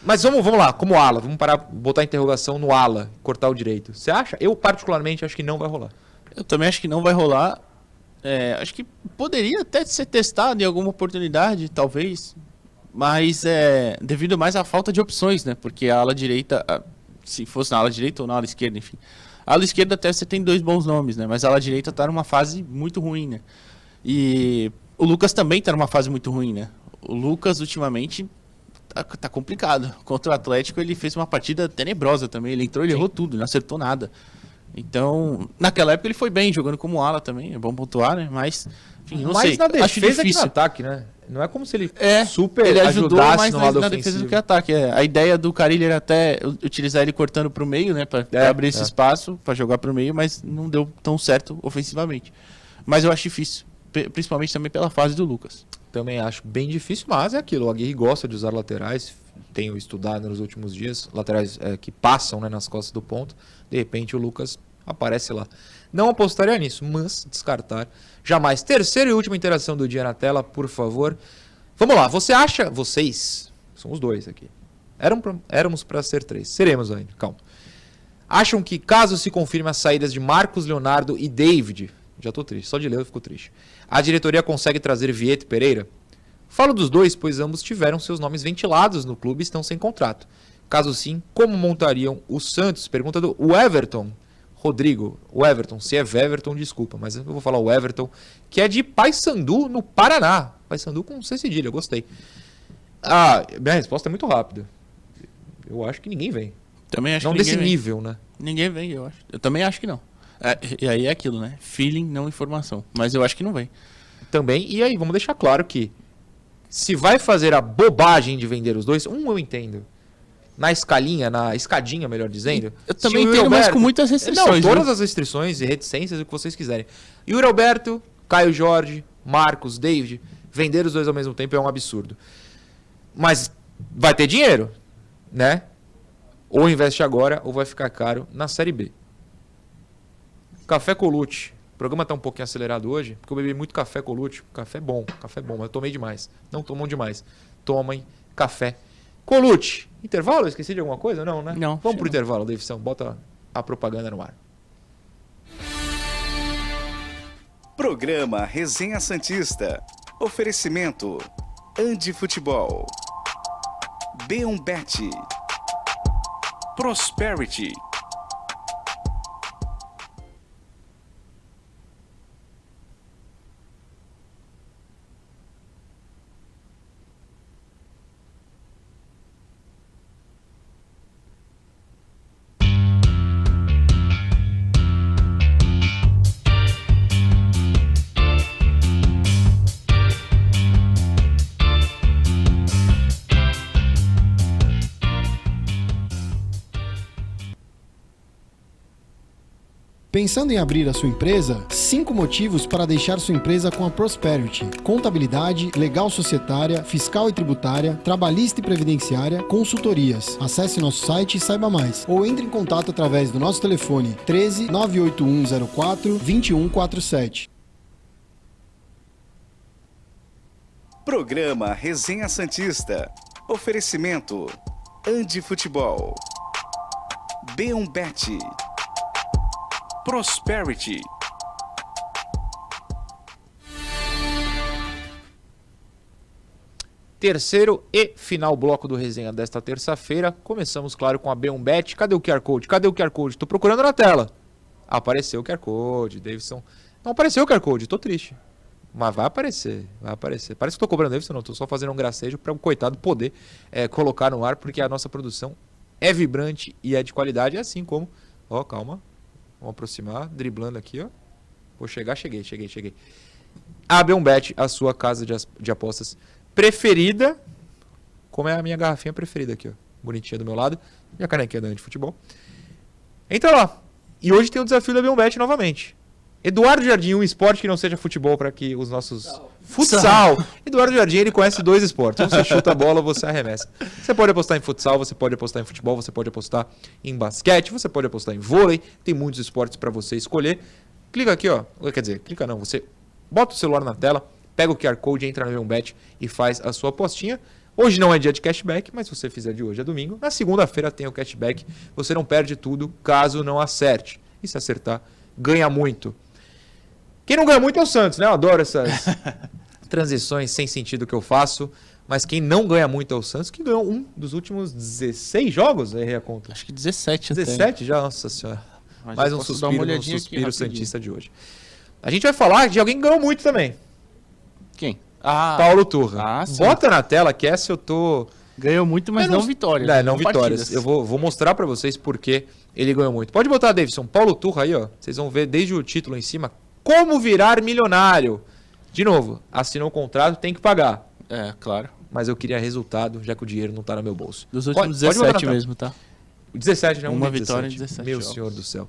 [SPEAKER 2] Mas vamos, vamos lá, como ala, vamos parar, botar a interrogação no ala, cortar o direito. Você acha? Eu particularmente acho que não vai rolar.
[SPEAKER 3] Eu também acho que não vai rolar. É, acho que poderia até ser testado em alguma oportunidade, talvez. Mas é devido mais à falta de opções, né? Porque a ala direita, se fosse na ala direita ou na ala esquerda, enfim. A ala esquerda até você tem dois bons nomes, né? Mas a ala direita tá numa fase muito ruim, né? E o Lucas também tá numa fase muito ruim, né? O Lucas ultimamente tá, tá complicado. Contra o Atlético ele fez uma partida tenebrosa também. Ele entrou, ele
[SPEAKER 2] Sim.
[SPEAKER 3] errou tudo, não acertou nada. Então, naquela época ele foi bem, jogando como ala também, é bom pontuar, né? Mas, enfim, não
[SPEAKER 2] mais
[SPEAKER 3] sei.
[SPEAKER 2] na
[SPEAKER 3] acho
[SPEAKER 2] defesa que no ataque, né? Não é como se ele
[SPEAKER 3] É,
[SPEAKER 2] super
[SPEAKER 3] ele ajudou
[SPEAKER 2] ajudasse
[SPEAKER 3] mais
[SPEAKER 2] no
[SPEAKER 3] na,
[SPEAKER 2] lado
[SPEAKER 3] na defesa do que ataque. É. A ideia do Carilli era até utilizar ele cortando pro meio, né? Pra
[SPEAKER 2] É,
[SPEAKER 3] abrir esse
[SPEAKER 2] é.
[SPEAKER 3] espaço, pra jogar pro meio, mas não deu tão certo ofensivamente. Mas eu acho difícil, principalmente também pela fase do Lucas.
[SPEAKER 2] Também acho bem difícil, mas é aquilo. O Aguirre gosta de usar laterais. Tenho estudado nos últimos dias. Laterais é, que passam né, nas costas do ponto. De repente o Lucas aparece lá. Não apostaria nisso, mas descartar jamais. Terceira e última interação do dia na tela, por favor. Vamos lá. Você acha. Vocês. São os dois aqui. Eram pra- éramos para ser três. Seremos ainda. Calma. Acham que, caso se confirme as saídas de Marcos Leonardo e David, já tô triste, só de ler eu fico triste. A diretoria consegue trazer Vieto e Pereira? Falo dos dois, pois ambos tiveram seus nomes ventilados no clube e estão sem contrato. Caso sim, como montariam o Santos? Pergunta do Everton. Rodrigo, o Everton, se é Everton, desculpa, mas eu vou falar o Everton, que é de Paysandu, no Paraná. Paysandu com C cedilha, gostei. Ah, minha resposta é muito rápida. Eu acho que ninguém vem.
[SPEAKER 3] Também acho
[SPEAKER 2] não
[SPEAKER 3] que
[SPEAKER 2] desse
[SPEAKER 3] vem.
[SPEAKER 2] nível, né?
[SPEAKER 3] Ninguém vem, eu acho. Eu também acho que não. É, e aí é aquilo, né? Feeling, não informação. Mas eu acho que não vem.
[SPEAKER 2] Também, e aí, vamos deixar claro que se vai fazer a bobagem de vender os dois, um eu entendo. Na escalinha, na escadinha, melhor dizendo.
[SPEAKER 3] Eu também
[SPEAKER 2] o
[SPEAKER 3] entendo, mas
[SPEAKER 2] Alberto-
[SPEAKER 3] com muitas restrições.
[SPEAKER 2] Não, todas
[SPEAKER 3] viu?
[SPEAKER 2] as restrições e reticências, o que vocês quiserem. Yuri Alberto, Caio Jorge, Marcos, David, vender os dois ao mesmo tempo é um absurdo. Mas vai ter dinheiro, né? Ou investe agora, ou vai ficar caro na Série B. Café Colute. O programa tá um pouquinho acelerado hoje, porque eu bebi muito café Colute. Café bom, café bom, mas eu tomei demais. Não tomam demais. Tomem café Colute. Intervalo? Eu esqueci de alguma coisa? Não, né?
[SPEAKER 3] Não,
[SPEAKER 2] Vamos pro
[SPEAKER 3] acho que
[SPEAKER 2] intervalo, Davidson. Bota a propaganda no ar.
[SPEAKER 1] Programa Resenha Santista. Oferecimento. Andi Futebol. B1Bet. Prosperity.
[SPEAKER 4] Pensando em abrir a sua empresa? Cinco motivos para deixar sua empresa com a Prosperity. Contabilidade, legal societária, fiscal e tributária, trabalhista e previdenciária, consultorias. Acesse nosso site e saiba mais. Ou entre em contato através do nosso telefone 13 98104 2147.
[SPEAKER 1] Programa Resenha Santista. Oferecimento. Andi Futebol. B1Bet. Prosperity.
[SPEAKER 2] Terceiro e final bloco do resenha desta terça-feira. Começamos, claro, com a B1Bet. Cadê o QR Code? Cadê o QR Code? Tô procurando na tela. Apareceu o QR Code, Davidson. Não apareceu o QR Code, tô triste. Mas vai aparecer, vai aparecer. Parece que tô cobrando Davidson, não. Tô só fazendo um gracejo para o coitado poder é, colocar no ar, porque a nossa produção é vibrante e é de qualidade, assim como. Ó, calma. Vamos aproximar, driblando aqui, ó. Vou chegar, cheguei, cheguei, cheguei. A B1Bet, a sua casa de, de apostas preferida. Como é a minha garrafinha preferida aqui, ó. Bonitinha do meu lado. E a canequinha da de futebol. Entra lá. E hoje tem o desafio da B1Bet novamente. Eduardo Jardim, um esporte que não seja futebol para que os nossos. Futsal. Eduardo Jardim, ele conhece dois esportes. Você chuta a bola ou você arremessa. Você pode apostar em futsal, você pode apostar em futebol, você pode apostar em basquete, você pode apostar em vôlei. Tem muitos esportes para você escolher. Clica aqui, ó. Quer dizer, clica não. Você bota o celular na tela, pega o QR Code, entra no Bet e faz a sua apostinha. Hoje não é dia de cashback, mas se você fizer de hoje a domingo, na segunda-feira tem o cashback. Você não perde tudo caso não acerte. E se acertar, ganha muito. Quem não ganha muito é o Santos, né? Eu adoro essas transições sem sentido que eu faço. Mas quem não ganha muito é o Santos, que ganhou um dos últimos 16 jogos, errei a conta.
[SPEAKER 3] Acho que 17 até.
[SPEAKER 2] 17 já, nossa senhora.
[SPEAKER 3] Mas
[SPEAKER 2] Mais um suspiro, um
[SPEAKER 3] aqui
[SPEAKER 2] suspiro
[SPEAKER 3] rapidinho.
[SPEAKER 2] santista de hoje. A gente vai falar de alguém que ganhou muito também.
[SPEAKER 3] Quem? Ah,
[SPEAKER 2] Paulo Turra.
[SPEAKER 3] Ah.
[SPEAKER 2] Bota na tela que essa eu tô...
[SPEAKER 3] ganhou muito, mas
[SPEAKER 2] Eu
[SPEAKER 3] não,
[SPEAKER 2] não-
[SPEAKER 3] vitórias.
[SPEAKER 2] É, não
[SPEAKER 3] partidas.
[SPEAKER 2] vitórias. Eu vou, vou mostrar pra vocês porque ele ganhou muito. Pode botar, Davidson. Paulo Turra aí, ó. Vocês vão ver desde o título em cima. Como virar milionário. De novo, assinou o contrato, tem que pagar.
[SPEAKER 3] É, claro.
[SPEAKER 2] Mas eu queria resultado, já que o dinheiro não tá no meu bolso.
[SPEAKER 3] Dos
[SPEAKER 2] Pode-
[SPEAKER 3] últimos
[SPEAKER 2] pode botar na
[SPEAKER 3] 17
[SPEAKER 2] tela.
[SPEAKER 3] mesmo, tá?
[SPEAKER 2] 17, né? Um
[SPEAKER 3] Uma vitória em 17
[SPEAKER 2] Meu
[SPEAKER 3] jogos.
[SPEAKER 2] senhor do céu.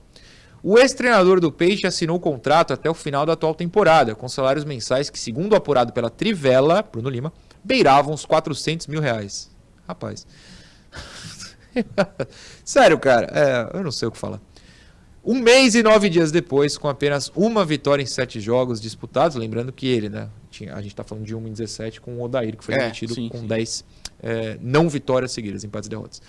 [SPEAKER 2] O ex-treinador do Peixe assinou o contrato até o final da atual temporada, com salários mensais que, segundo o apurado pela Trivela, Bruno Lima, beiravam os 400 mil reais. Rapaz. Sério, cara, é, eu não sei o que falar. Um mês e nove dias depois, com apenas uma vitória em sete jogos disputados, lembrando que ele, né? Tinha, a gente tá falando de uma em 17 com o Odair, que foi
[SPEAKER 3] É,
[SPEAKER 2] demitido
[SPEAKER 3] sim,
[SPEAKER 2] com
[SPEAKER 3] sim.
[SPEAKER 2] 10 é, não vitórias seguidas, empates e derrotas.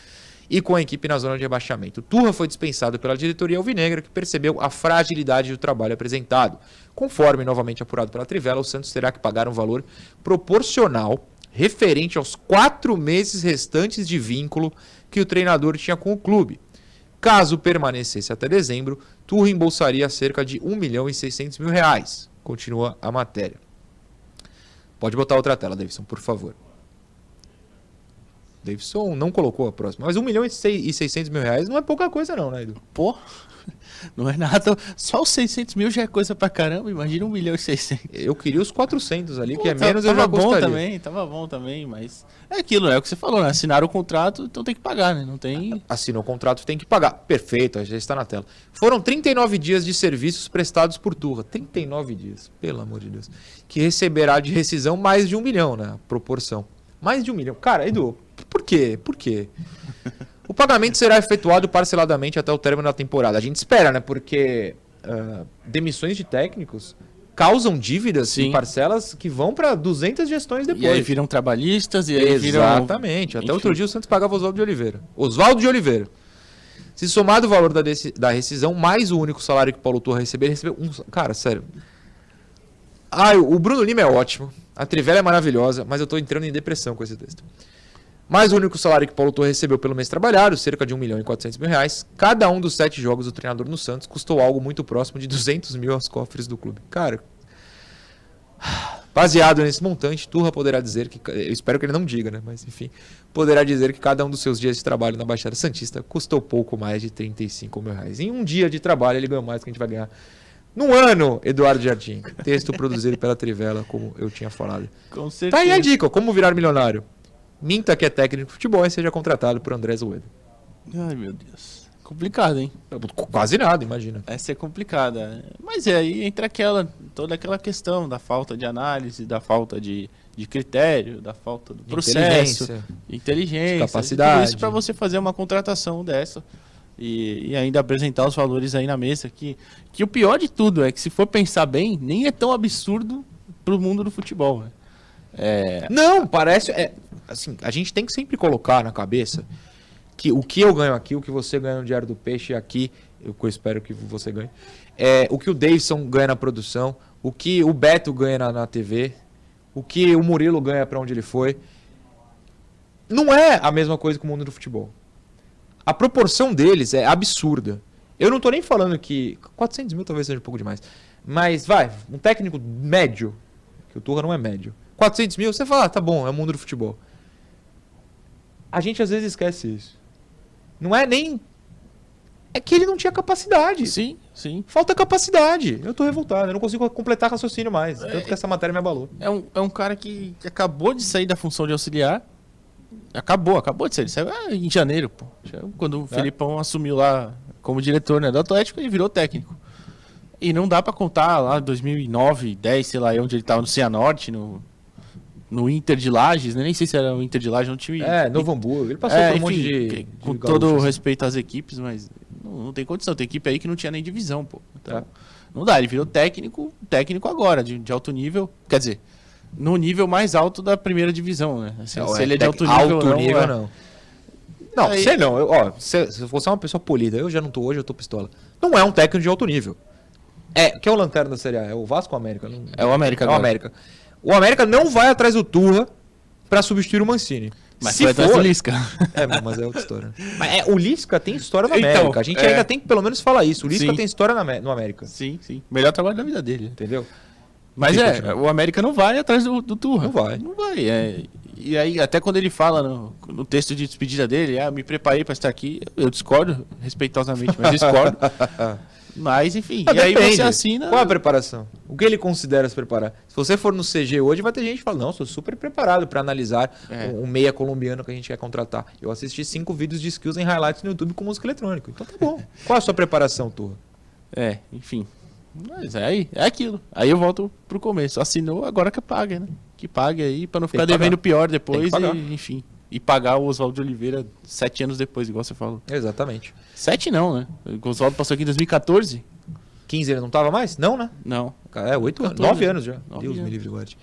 [SPEAKER 2] e com a equipe na zona de rebaixamento. Turra foi dispensado pela diretoria alvinegra, que percebeu a fragilidade do trabalho apresentado. Conforme novamente apurado pela Trivela, o Santos terá que pagar um valor proporcional referente aos quatro meses restantes de vínculo que o treinador tinha com o clube. Caso permanecesse até dezembro, Turra embolsaria cerca de 1 milhão e 600 mil reais. Continua a matéria. Pode botar outra tela, Davidson, por favor. Davidson não colocou a próxima. Mas 1 milhão e 600 mil reais não é pouca coisa não, né, Edu?
[SPEAKER 3] Pô, não é nada. Só os 600 mil já é coisa pra caramba. Imagina 1 milhão e 600.
[SPEAKER 2] Eu queria os 400 ali,
[SPEAKER 3] Pô,
[SPEAKER 2] que é
[SPEAKER 3] tá-
[SPEAKER 2] menos eu
[SPEAKER 3] tava
[SPEAKER 2] já
[SPEAKER 3] bom
[SPEAKER 2] gostaria.
[SPEAKER 3] também, tava bom também, mas é aquilo, é o que você falou, né? Assinaram o contrato, então tem que pagar, né? Não tem.
[SPEAKER 2] Assinou o contrato, tem que pagar. Perfeito, já está na tela. Foram 39 dias de serviços prestados por Turra. 39 dias, pelo amor de Deus. Que receberá de rescisão mais de um milhão, né? Proporção. Mais de um milhão. Cara, Edu, por quê? Por quê? O pagamento será efetuado parceladamente até o término da temporada. A gente espera, né? Porque ah, demissões de técnicos causam dívidas
[SPEAKER 3] Sim.
[SPEAKER 2] em parcelas que vão para 200 gestões depois.
[SPEAKER 3] E aí viram trabalhistas, e aí viram.
[SPEAKER 2] Exatamente. Até
[SPEAKER 3] Enfim.
[SPEAKER 2] outro dia o Santos pagava Oswaldo de Oliveira. Oswaldo de Oliveira. Se somado o valor da, da rescisão, mais o único salário que Paulo Torre receber, recebeu um. Cara, sério. Ah, o Bruno Lima é ótimo. A Trivela é maravilhosa, mas eu tô entrando em depressão com esse texto. Mais o único salário que Paulo Torre recebeu pelo mês trabalhado, cerca de 1 milhão e 400 mil reais. Cada um dos sete jogos do treinador no Santos custou algo muito próximo de 200 mil aos cofres do clube. Cara, Baseado nesse montante, Turra poderá dizer que. Eu espero que ele não diga, né? Mas enfim. Poderá dizer que cada um dos seus dias de trabalho na Baixada Santista custou pouco mais de 35 mil reais. Em um dia de trabalho, ele ganhou mais do que a gente vai ganhar. Num ano, Eduardo Jardim. Texto produzido pela Trivela, como eu tinha falado.
[SPEAKER 3] Com certeza.
[SPEAKER 2] Tá aí a dica, ó, como virar milionário. Minta que é técnico de futebol e seja contratado por André Zuedo.
[SPEAKER 3] Ai, meu Deus. Complicado, hein?
[SPEAKER 2] Quase nada, imagina.
[SPEAKER 3] Essa é complicada. Mas é aí entra aquela, toda aquela questão da falta de análise, da falta de, de critério, da falta do processo,
[SPEAKER 2] inteligência.
[SPEAKER 3] inteligência,
[SPEAKER 2] de capacidade.
[SPEAKER 3] isso para você fazer uma contratação dessa e, e ainda apresentar os valores aí na mesa. Que, que o pior de tudo é que se for pensar bem, nem é tão absurdo pro mundo do futebol. né? É,
[SPEAKER 2] Não, parece. É, assim, a gente tem que sempre colocar na cabeça que o que eu ganho aqui, o que você ganha no Diário do Peixe aqui, eu espero que você ganhe, é o que o Davidson ganha na produção, o que o Beto ganha na, na TV, o que o Murilo ganha pra onde ele foi. Não é a mesma coisa que o mundo do futebol. A proporção deles é absurda. Eu não tô nem falando que 400 mil talvez seja um pouco demais. Mas vai, um técnico médio, que o Turra não é médio. 400 mil, você fala, ah, tá bom, é o mundo do futebol. A gente às vezes esquece isso. Não é nem. É que ele não tinha capacidade.
[SPEAKER 3] sim, sim.
[SPEAKER 2] Falta capacidade. Eu tô revoltado, eu não consigo completar raciocínio mais. Tanto que essa matéria me abalou.
[SPEAKER 3] É um, é um cara que, que acabou de sair da função de auxiliar. Acabou, acabou de sair. Ele saiu ah, em janeiro, pô. Quando o
[SPEAKER 2] É.
[SPEAKER 3] Felipão assumiu lá como diretor né, do Atlético, ele virou técnico. E não dá pra contar lá 2009, 10, sei lá, onde ele tava no Cianorte, no, no Inter de Lages, né? Nem sei se era o Inter de Lages, um time...
[SPEAKER 2] É, Novo Hamburgo. Ele passou
[SPEAKER 3] É,
[SPEAKER 2] por um monte
[SPEAKER 3] enfim,
[SPEAKER 2] de.
[SPEAKER 3] que-
[SPEAKER 2] de
[SPEAKER 3] com todo o respeito às equipes, mas não, não tem condição. Tem equipe aí que não tinha nem divisão, pô. Então,
[SPEAKER 2] É.
[SPEAKER 3] não dá. Ele virou técnico, técnico agora, de, de alto nível. Quer dizer, no nível mais alto da primeira divisão, né? Assim,
[SPEAKER 2] Não,
[SPEAKER 3] se
[SPEAKER 2] é
[SPEAKER 3] ele é de alto nível,
[SPEAKER 2] alto
[SPEAKER 3] não,
[SPEAKER 2] nível,
[SPEAKER 3] é.
[SPEAKER 2] não. Não,
[SPEAKER 3] Aí-
[SPEAKER 2] sei não. Eu, ó, se, se você é uma pessoa polida, eu já não tô hoje, eu tô pistola. Não é um técnico de alto nível. É, que é o lanterna da Série A? É o Vasco ou o América? Não-
[SPEAKER 3] É o América
[SPEAKER 2] É o
[SPEAKER 3] agora.
[SPEAKER 2] O América não vai atrás do Turra pra substituir o Mancini.
[SPEAKER 3] Mas
[SPEAKER 2] Se for,
[SPEAKER 3] Lisca.
[SPEAKER 2] É, mas é outra história. Mas é, o Lisca tem história no
[SPEAKER 3] Então,
[SPEAKER 2] América. a gente
[SPEAKER 3] é.
[SPEAKER 2] ainda tem que pelo menos falar isso. O Lisca
[SPEAKER 3] Sim.
[SPEAKER 2] tem história no América.
[SPEAKER 3] sim, sim. Melhor trabalho da vida dele.
[SPEAKER 2] Entendeu?
[SPEAKER 3] Mas é, o América não vai atrás do, do Turra.
[SPEAKER 2] Não vai.
[SPEAKER 3] Não vai. é. E aí, até quando ele fala no, no texto de despedida dele, ah, me preparei pra estar aqui, eu discordo, respeitosamente, mas discordo. mas, enfim,
[SPEAKER 2] Ah,
[SPEAKER 3] e aí
[SPEAKER 2] depende.
[SPEAKER 3] você assina.
[SPEAKER 2] Qual a preparação? O que ele considera se preparar? Se você for no CG hoje, vai ter gente que fala: Não, sou super preparado pra analisar
[SPEAKER 3] É.
[SPEAKER 2] o meia colombiano que a gente quer contratar. Eu assisti cinco vídeos de skills em highlights no YouTube com música eletrônica. Então tá bom. Qual a sua preparação, Turra?
[SPEAKER 3] É, enfim. Mas é aí, é aquilo. Aí eu volto pro começo. Assinou, agora que pague, né? Que pague aí pra não ficar devendo pior depois e, enfim. E pagar o Oswaldo de Oliveira sete anos depois, igual você falou.
[SPEAKER 2] Exatamente.
[SPEAKER 3] Sete não, né? O Oswaldo passou aqui em 2014?
[SPEAKER 2] 15 ele não tava mais? Não, né?
[SPEAKER 3] Não.
[SPEAKER 2] É, 8 anos.
[SPEAKER 3] 14,
[SPEAKER 2] 9 anos já.
[SPEAKER 3] nove
[SPEAKER 2] Deus me
[SPEAKER 3] anos.
[SPEAKER 2] livre, guarde.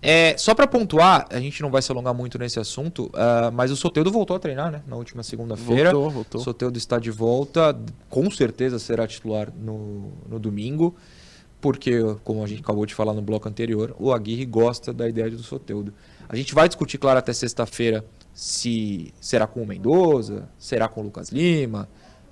[SPEAKER 2] É, só pra pontuar, a gente não vai se alongar muito nesse assunto, ah, mas o Soteudo voltou a treinar, né? Na última segunda-feira.
[SPEAKER 3] Voltou, voltou.
[SPEAKER 2] O Soteudo está de volta, com certeza será titular no, no domingo, porque, como a gente acabou de falar no bloco anterior, o Aguirre gosta da ideia do Soteudo. A gente vai discutir, claro, até sexta-feira se será com o Mendoza, será com o Lucas Lima,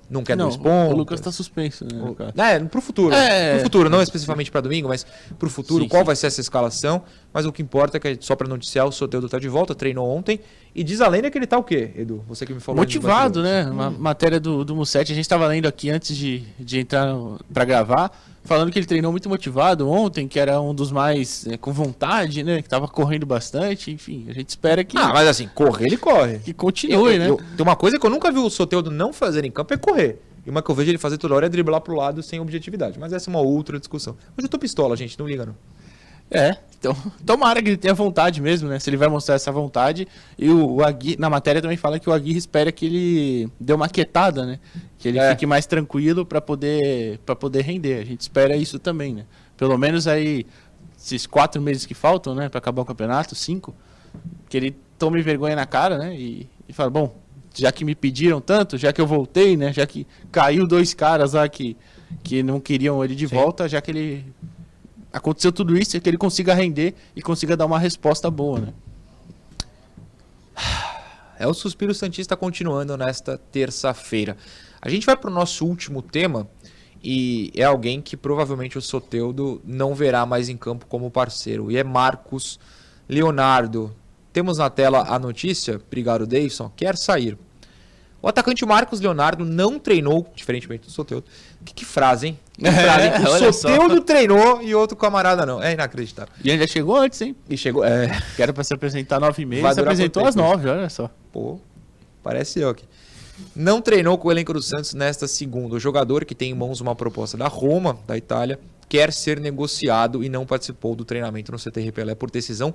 [SPEAKER 2] não quer
[SPEAKER 3] não,
[SPEAKER 2] dois pontos.
[SPEAKER 3] o Lucas tá suspenso, né?
[SPEAKER 2] O-? É, pro futuro.
[SPEAKER 3] É.
[SPEAKER 2] Pro futuro, não especificamente para domingo, mas pro futuro,
[SPEAKER 3] Sim,
[SPEAKER 2] qual
[SPEAKER 3] sim.
[SPEAKER 2] vai ser essa escalação. Mas o que importa é que, só para noticiar, o Soteudo tá de volta, treinou ontem. E diz a lenda que ele tá o quê, Edu? Você que me falou.
[SPEAKER 3] Motivado, né? Uma matéria do, do Mussetti, a gente tava lendo aqui antes de, de entrar pra gravar, falando que ele treinou muito motivado ontem, que era um dos mais é, com vontade, né? Que tava correndo bastante, enfim, a gente espera que,
[SPEAKER 2] Ah, mas assim, correr ele corre.
[SPEAKER 3] que continue,
[SPEAKER 2] Eu-
[SPEAKER 3] né?
[SPEAKER 2] eu- tem uma coisa que eu nunca vi o Soteudo não fazer em campo é correr. E uma que eu vejo ele fazer toda hora é driblar pro lado sem objetividade. Mas essa é uma outra discussão. Mas eu tô pistola, gente, não liga não.
[SPEAKER 3] É, então tomara que ele tenha vontade mesmo, né? Se ele vai mostrar essa vontade. E o, o Aguirre, na matéria também fala que o Aguirre espera que ele dê uma quietada, né? Que ele
[SPEAKER 2] É.
[SPEAKER 3] fique mais tranquilo pra poder para poder render. A gente espera isso também, né? Pelo menos aí esses quatro meses que faltam, né, Pra acabar o campeonato, cinco, que ele tome vergonha na cara, né? E, e fala, bom, já que me pediram tanto, já que eu voltei, né? Já que caiu dois caras lá que que não queriam ele de
[SPEAKER 2] Sim.
[SPEAKER 3] volta, já que ele aconteceu tudo isso, é que ele consiga render e consiga dar uma resposta boa, né?
[SPEAKER 2] É o Suspiro Santista continuando nesta terça-feira. A gente vai para o nosso último tema e é alguém que provavelmente o Soteudo não verá mais em campo como parceiro. E é Marcos Leonardo. Temos na tela a notícia, obrigado Davidson, quer sair. O atacante Marcos Leonardo não treinou, diferentemente do Soteudo. Que, que frase, hein? Que?
[SPEAKER 3] É, olha
[SPEAKER 2] O. Soteudo treinou e outro camarada não. É inacreditável.
[SPEAKER 3] E ele já chegou antes, hein?
[SPEAKER 2] E chegou. É,
[SPEAKER 3] Que era pra se apresentar nove e meia, se apresentou às nove, olha só.
[SPEAKER 2] Pô, parece eu aqui. Não treinou com o elenco do Santos nesta segunda. O jogador, que tem em mãos uma proposta da Roma, da Itália, quer ser negociado e não participou do treinamento no CT Pelé por decisão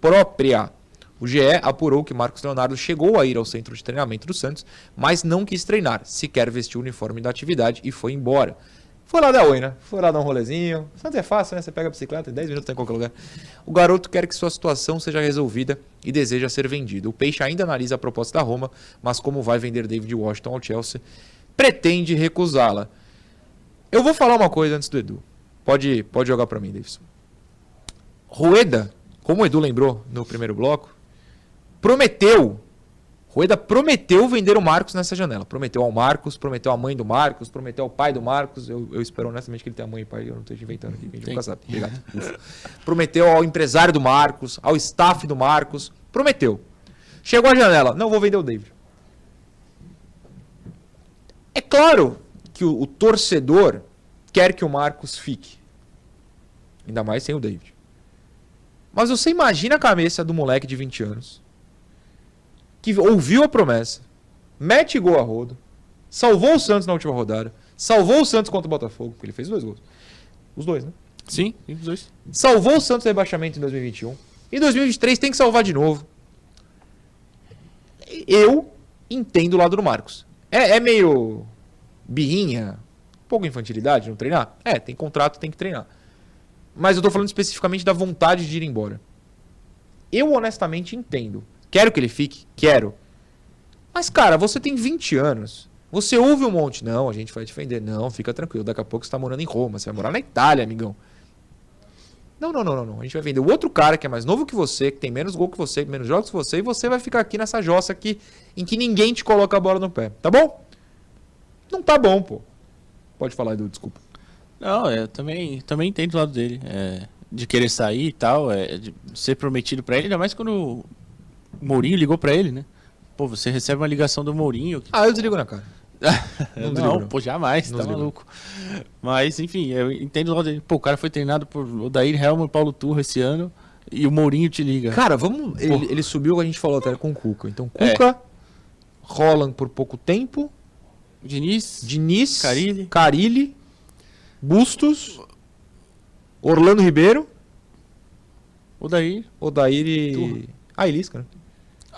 [SPEAKER 2] própria. O GE apurou que Marcos Leonardo chegou a ir ao centro de treinamento do Santos, mas não quis treinar, sequer vestiu o uniforme da atividade e foi embora. Foi lá dar oi, né? Foi lá dar um rolezinho. Santos é fácil, né? Você pega a bicicleta, em 10 minutos tá em qualquer lugar. O garoto quer que sua situação seja resolvida e deseja ser vendido. O Peixe ainda analisa a proposta da Roma, mas como vai vender David Washington ao Chelsea, pretende recusá-la. Eu vou falar uma coisa antes do Edu. Pode, pode jogar pra mim, Davidson. Rueda, como o Edu lembrou no primeiro bloco, prometeu. Rueda prometeu vender o Marcos nessa janela. Prometeu ao Marcos, prometeu à mãe do Marcos, prometeu ao pai do Marcos. Eu, eu espero honestamente que ele tenha mãe e pai, eu não estou inventando aqui, que a gente
[SPEAKER 3] Tem.
[SPEAKER 2] nunca sabe. Obrigado. Prometeu ao empresário do Marcos, ao staff do Marcos. Prometeu. Chegou a janela. Não vou vender o David. É claro que o, o torcedor quer que o Marcos fique. Ainda mais sem o David. Mas você imagina a cabeça do moleque de 20 anos que ouviu a promessa, mete gol a rodo, salvou o Santos na última rodada, salvou o Santos contra o Botafogo, porque ele fez dois gols. Os dois, né?
[SPEAKER 3] Sim, os dois.
[SPEAKER 2] Salvou o Santos do rebaixamento em 2021. Em 2023 tem que salvar de novo. Eu entendo o lado do Marcos. É, é meio birrinha, pouco infantilidade não treinar? É, tem contrato, tem que treinar. Mas eu tô falando especificamente da vontade de ir embora. Eu honestamente entendo. Quero que ele fique? Quero. Mas, cara, você tem 20 anos. Você ouve um monte. Não, a gente vai defender. Não, fica tranquilo. Daqui a pouco você tá morando em Roma. Você vai morar na Itália, amigão. Não, não, não, não. A gente vai vender o outro cara que é mais novo que você, que tem menos gol que você, menos jogos que você, e você vai ficar aqui nessa jossa aqui em que ninguém te coloca a bola no pé. Tá bom? Não tá bom, pô. Pode falar, Edu, desculpa.
[SPEAKER 3] Não, eu também, também entendo o lado dele. é, de querer sair e tal, é, de ser prometido pra ele, ainda mais quando Mourinho ligou pra ele, né? Pô, você recebe uma ligação do Mourinho. que-
[SPEAKER 2] Ah, eu desligo na cara. Não
[SPEAKER 3] Não,
[SPEAKER 2] não.
[SPEAKER 3] pô, jamais,
[SPEAKER 2] Não
[SPEAKER 3] tá
[SPEAKER 2] desligo.
[SPEAKER 3] maluco. Mas, enfim, eu entendo o lado dele. Pô, o cara foi treinado por Odair Helman e Paulo Turro esse ano, e o Mourinho te liga.
[SPEAKER 2] Cara, vamos. Ele, ele subiu, a gente falou até com o Cuca. Então, Cuca, Roland por pouco tempo,
[SPEAKER 3] Diniz,
[SPEAKER 2] Diniz,
[SPEAKER 3] Carille.
[SPEAKER 2] Carilli, Bustos, Orlando Ribeiro,
[SPEAKER 3] Odair.
[SPEAKER 2] Odair e.
[SPEAKER 3] Turra.
[SPEAKER 2] Ah, Elisca, né?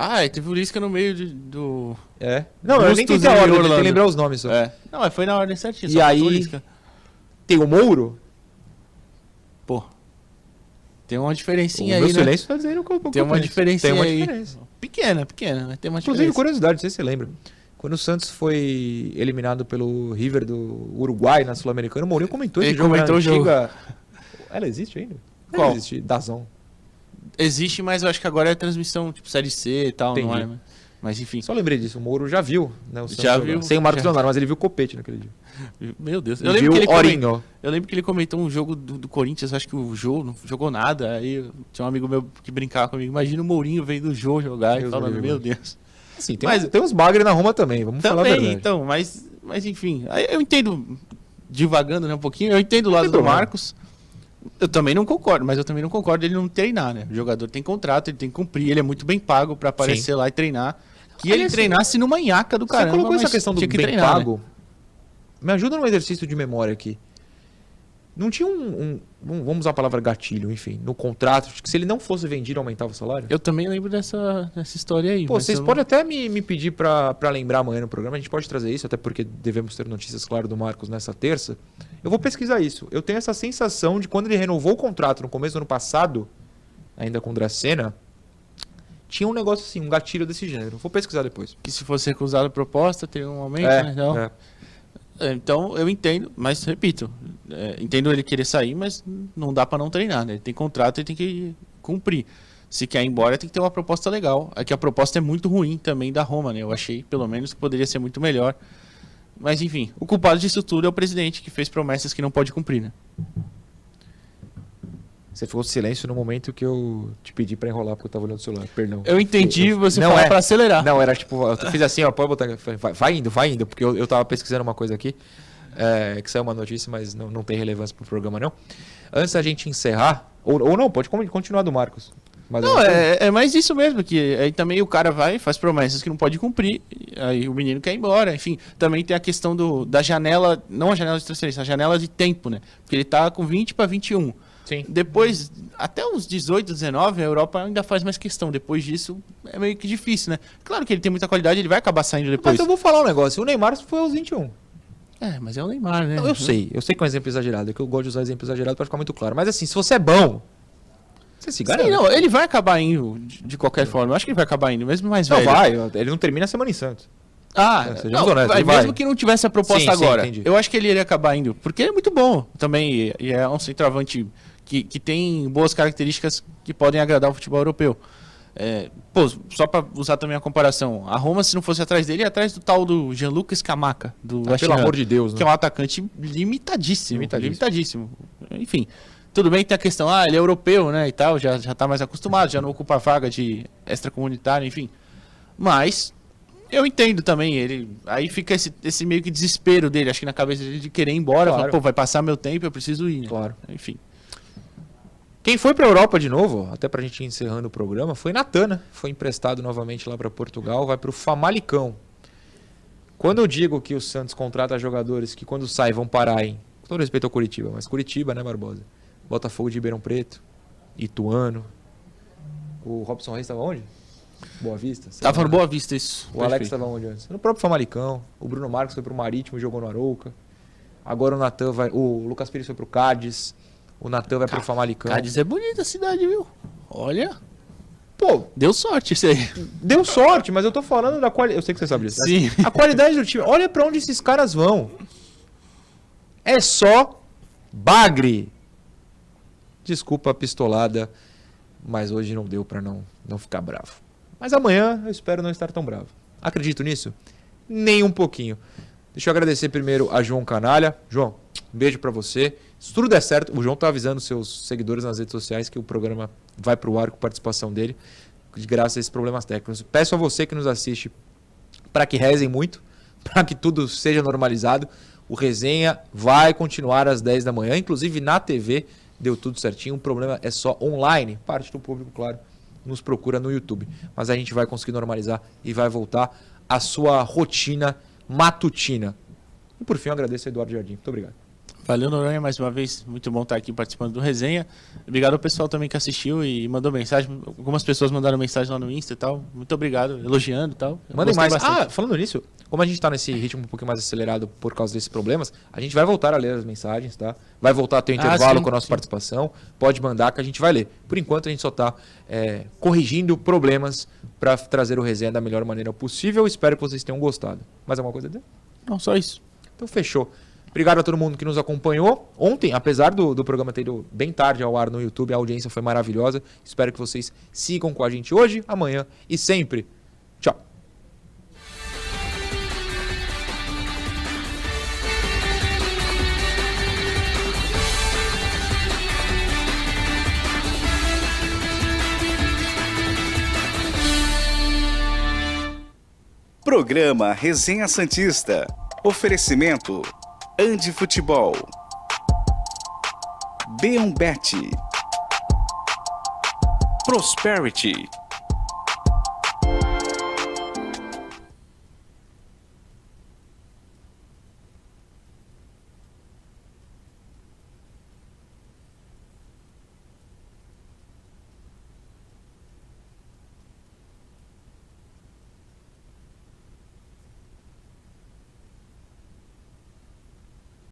[SPEAKER 3] Ah, e teve o Lisca no meio de- do...
[SPEAKER 2] É. Não, eu nem tentei a ordem, eu tentei lembrar os nomes só.
[SPEAKER 3] É. Não, mas foi na ordem certinha.
[SPEAKER 2] E aí-
[SPEAKER 3] o.
[SPEAKER 2] Tem o Mouro,
[SPEAKER 3] Pô, Tem uma diferencinha
[SPEAKER 2] o
[SPEAKER 3] aí,
[SPEAKER 2] meu
[SPEAKER 3] né?
[SPEAKER 2] silêncio tá dizendo que eu
[SPEAKER 3] Tem uma diferencinha
[SPEAKER 2] Tem uma
[SPEAKER 3] aí.
[SPEAKER 2] diferença.
[SPEAKER 3] Pequena, pequena, mas tem uma
[SPEAKER 2] Inclusive,
[SPEAKER 3] diferença.
[SPEAKER 2] curiosidade, não sei se você lembra. Quando o Santos foi eliminado pelo River do Uruguai na Sul-Americana, o Mourinho comentou esse
[SPEAKER 3] Ele
[SPEAKER 2] jogo
[SPEAKER 3] comentou
[SPEAKER 2] na
[SPEAKER 3] o jogo.
[SPEAKER 2] antiga... Ela existe ainda?
[SPEAKER 3] Qual?
[SPEAKER 2] Ela existe, Dazon.
[SPEAKER 3] Existe, mas eu acho que agora é transmissão tipo Série C e tal, não
[SPEAKER 2] Entendi.
[SPEAKER 3] é? né? Mas enfim.
[SPEAKER 2] Só lembrei disso, o Moro já viu, né? O Santos
[SPEAKER 3] Já
[SPEAKER 2] jogar.
[SPEAKER 3] viu,
[SPEAKER 2] Sem o Marcos
[SPEAKER 3] já.
[SPEAKER 2] Leonardo, mas ele viu o Copete naquele dia.
[SPEAKER 3] Meu Deus.
[SPEAKER 2] Ele
[SPEAKER 3] Eu lembro, que ele comentou,
[SPEAKER 2] Orinho.
[SPEAKER 3] eu lembro que ele comentou um jogo do, do Corinthians, acho que o Jô não jogou nada. Aí tinha um amigo meu que brincava comigo. Imagina o Mourinho vendo o Jô jogar
[SPEAKER 2] Deus
[SPEAKER 3] e falando, meu. Deus.
[SPEAKER 2] Assim, tem,
[SPEAKER 3] Mas-
[SPEAKER 2] uns, tem uns bagre na Roma também, vamos falar a
[SPEAKER 3] Também,
[SPEAKER 2] verdade.
[SPEAKER 3] então, mas, mas enfim. Aí eu entendo, divagando né, um pouquinho, eu entendo o lado do
[SPEAKER 2] problema.
[SPEAKER 3] Marcos. Eu também não concordo, mas eu também não concordo ele não treinar, né? O jogador tem contrato, ele tem que cumprir, ele é muito bem pago pra aparecer lá e treinar. Que ele treinasse numa nhaca do caramba.
[SPEAKER 2] Você colocou essa questão do
[SPEAKER 3] que
[SPEAKER 2] bem
[SPEAKER 3] treinar, né?
[SPEAKER 2] pago. Me ajuda num exercício de memória aqui. Não tinha um, um- Vamos usar a palavra gatilho, enfim, no contrato, que se ele não fosse vendido, aumentava o salário?
[SPEAKER 3] Eu também lembro dessa, dessa história aí.
[SPEAKER 2] Pô, vocês
[SPEAKER 3] eu não-
[SPEAKER 2] podem até me, me pedir pra pra lembrar amanhã no programa, a gente pode trazer isso, até porque devemos ter notícias, claro, do Marcos nessa terça. Eu vou pesquisar isso. Eu tenho essa sensação de quando ele renovou o contrato no começo do ano passado, ainda com o Dracena, tinha um negócio assim, um gatilho desse gênero. Vou pesquisar depois.
[SPEAKER 3] Que se fosse recusada a proposta, teria um aumento,
[SPEAKER 2] É,
[SPEAKER 3] né? Então,
[SPEAKER 2] é.
[SPEAKER 3] Então, eu entendo, mas repito, é, entendo ele querer sair, mas não dá pra não treinar, né? Ele tem contrato, ele tem que cumprir. Se quer ir embora, tem que ter uma proposta legal. É que a proposta é muito ruim também da Roma, né? Eu achei, pelo menos, que poderia ser muito melhor. Mas enfim, o culpado disso tudo é o presidente que fez promessas que não pode cumprir, né?
[SPEAKER 2] Você ficou silêncio no momento que eu te pedi pra enrolar porque eu tava olhando o celular. Perdão.
[SPEAKER 3] Eu entendi você
[SPEAKER 2] Não
[SPEAKER 3] falar
[SPEAKER 2] é.
[SPEAKER 3] pra acelerar.
[SPEAKER 2] Não, era tipo, eu fiz assim, ó, pode botar. Vai, vai indo, vai indo, porque eu, eu tava pesquisando uma coisa aqui, é, que saiu uma notícia, mas não, não tem relevância pro programa, não. Antes da gente encerrar, ou, ou não, pode con- continuar do Marcos. Mas
[SPEAKER 3] Não,
[SPEAKER 2] eu-
[SPEAKER 3] é, é mais isso mesmo, que aí também o cara vai e faz promessas que não pode cumprir, aí o menino quer ir embora. Enfim, também tem a questão do, da janela, não a janela de transferência, a janela de tempo, né? Porque ele tá com 20 para 21.
[SPEAKER 2] Sim.
[SPEAKER 3] Depois, até uns 18, 19, a Europa ainda faz mais questão. Depois disso, é meio que difícil, né? Claro que ele tem muita qualidade, ele vai acabar saindo depois.
[SPEAKER 2] Mas eu vou falar um negócio. O Neymar foi aos 21.
[SPEAKER 3] É, mas é o Neymar, né?
[SPEAKER 2] Não, eu sei, eu sei que é um exemplo exagerado, é que eu gosto de usar exemplo exagerado pra ficar muito claro. Mas assim, se você é bom, você se garante.
[SPEAKER 3] Sim, não, ele vai acabar indo de, de qualquer forma. Eu acho que ele vai acabar indo, mesmo mais
[SPEAKER 2] Não,
[SPEAKER 3] velho.
[SPEAKER 2] vai, ele não termina a semana em Santos.
[SPEAKER 3] Ah,
[SPEAKER 2] É,
[SPEAKER 3] não,
[SPEAKER 2] honestos,
[SPEAKER 3] vai, mesmo que não tivesse a proposta
[SPEAKER 2] Sim, sim,
[SPEAKER 3] agora,
[SPEAKER 2] entendi.
[SPEAKER 3] eu acho que ele iria acabar indo, porque ele é muito bom também, e- e é um centroavante que, que tem boas características que podem agradar o futebol europeu. É, pô, só pra usar também a comparação, a Roma, se não fosse atrás dele, ia atrás do tal do Gianluca Scamacca, do
[SPEAKER 2] Ah,
[SPEAKER 3] West
[SPEAKER 2] pelo
[SPEAKER 3] Ham,
[SPEAKER 2] amor de Deus,
[SPEAKER 3] que
[SPEAKER 2] né?
[SPEAKER 3] é um atacante limitadíssimo,
[SPEAKER 2] Limitadíssimo.
[SPEAKER 3] limitadíssimo. Enfim, tudo bem que tem a questão, ah, ele é europeu, né, e tal, já, já tá mais acostumado, já não ocupa a vaga de extracomunitário, enfim. Mas eu entendo também, ele. Aí fica esse, esse meio que desespero dele, acho que na cabeça dele de querer ir embora.
[SPEAKER 2] Claro.
[SPEAKER 3] Falar, Pô, vai passar meu tempo, eu preciso ir. né?
[SPEAKER 2] Claro.
[SPEAKER 3] Enfim.
[SPEAKER 2] Quem foi pra Europa de novo, até pra gente ir encerrando o programa, foi Natan, né? Foi emprestado novamente lá pra Portugal, vai pro Famalicão. Quando eu digo que o Santos contrata jogadores que quando saem vão parar em, com todo respeito ao Curitiba, mas Curitiba, né, Barbosa? Botafogo de Ribeirão Preto, Ituano. O Robson Reis estava onde? Boa Vista? sei
[SPEAKER 3] Tava
[SPEAKER 2] lá.
[SPEAKER 3] no Boa Vista isso.
[SPEAKER 2] O Alex
[SPEAKER 3] Perfeito.
[SPEAKER 2] estava onde antes? No próprio Famalicão. O Bruno Marcos foi pro Marítimo e jogou no Arouca. Agora o Natan vai. O Lucas Pires foi pro Cádiz. O Natan vai pro Famalicão.
[SPEAKER 3] Cádiz é bonita a cidade, viu? Olha.
[SPEAKER 2] Pô,
[SPEAKER 3] Deu sorte isso aí.
[SPEAKER 2] deu sorte, mas eu tô falando da qualidade. Eu sei que você sabe disso.
[SPEAKER 3] Sim.
[SPEAKER 2] A qualidade do time. Olha pra onde esses caras vão. É só bagre. Desculpa a pistolada, mas hoje não deu pra não, não ficar bravo. Mas amanhã eu espero não estar tão bravo. Acredito nisso? Nem um pouquinho. Deixa eu agradecer primeiro a João Canalha. João, um beijo pra você. Se tudo der certo, o João tá avisando seus seguidores nas redes sociais que o programa vai pro ar com participação dele, de graça a esses problemas técnicos. Peço a você que nos assiste para que rezem muito, para que tudo seja normalizado. O resenha vai continuar às 10 da manhã, inclusive na TV deu tudo certinho. O problema é só online. Parte do público, claro, nos procura no YouTube. Mas a gente vai conseguir normalizar e vai voltar à sua rotina matutina. E por fim, eu agradeço a Eduardo Jardim. Muito obrigado.
[SPEAKER 3] Valeu, Noronha, mais uma vez. Muito bom estar aqui participando do resenha. Obrigado ao pessoal também que assistiu e mandou mensagem. Algumas pessoas mandaram mensagem lá no Insta e tal. Muito obrigado, elogiando e tal. Eu
[SPEAKER 2] Mandem mais.
[SPEAKER 3] bastante.
[SPEAKER 2] Ah, falando nisso, como a gente tá nesse ritmo um pouquinho mais acelerado por causa desses problemas, a gente vai voltar a ler as mensagens, tá? Vai voltar a ter um
[SPEAKER 3] Ah,
[SPEAKER 2] intervalo
[SPEAKER 3] sim,
[SPEAKER 2] com a nossa
[SPEAKER 3] sim.
[SPEAKER 2] participação. Pode mandar que a gente vai ler. Por enquanto, a gente só tá é, corrigindo problemas para trazer o resenha da melhor maneira possível. Espero que vocês tenham gostado. Mais alguma coisa dizer?
[SPEAKER 3] Não, só isso.
[SPEAKER 2] Então fechou. Obrigado a todo mundo que nos acompanhou. Ontem, apesar do, do programa ter ido bem tarde ao ar no YouTube, a audiência foi maravilhosa. Espero que vocês sigam com a gente hoje, amanhã e sempre. Tchau.
[SPEAKER 1] Programa Resenha Santista. Oferecimento Andi Futebol. B1Bet. Prosperity.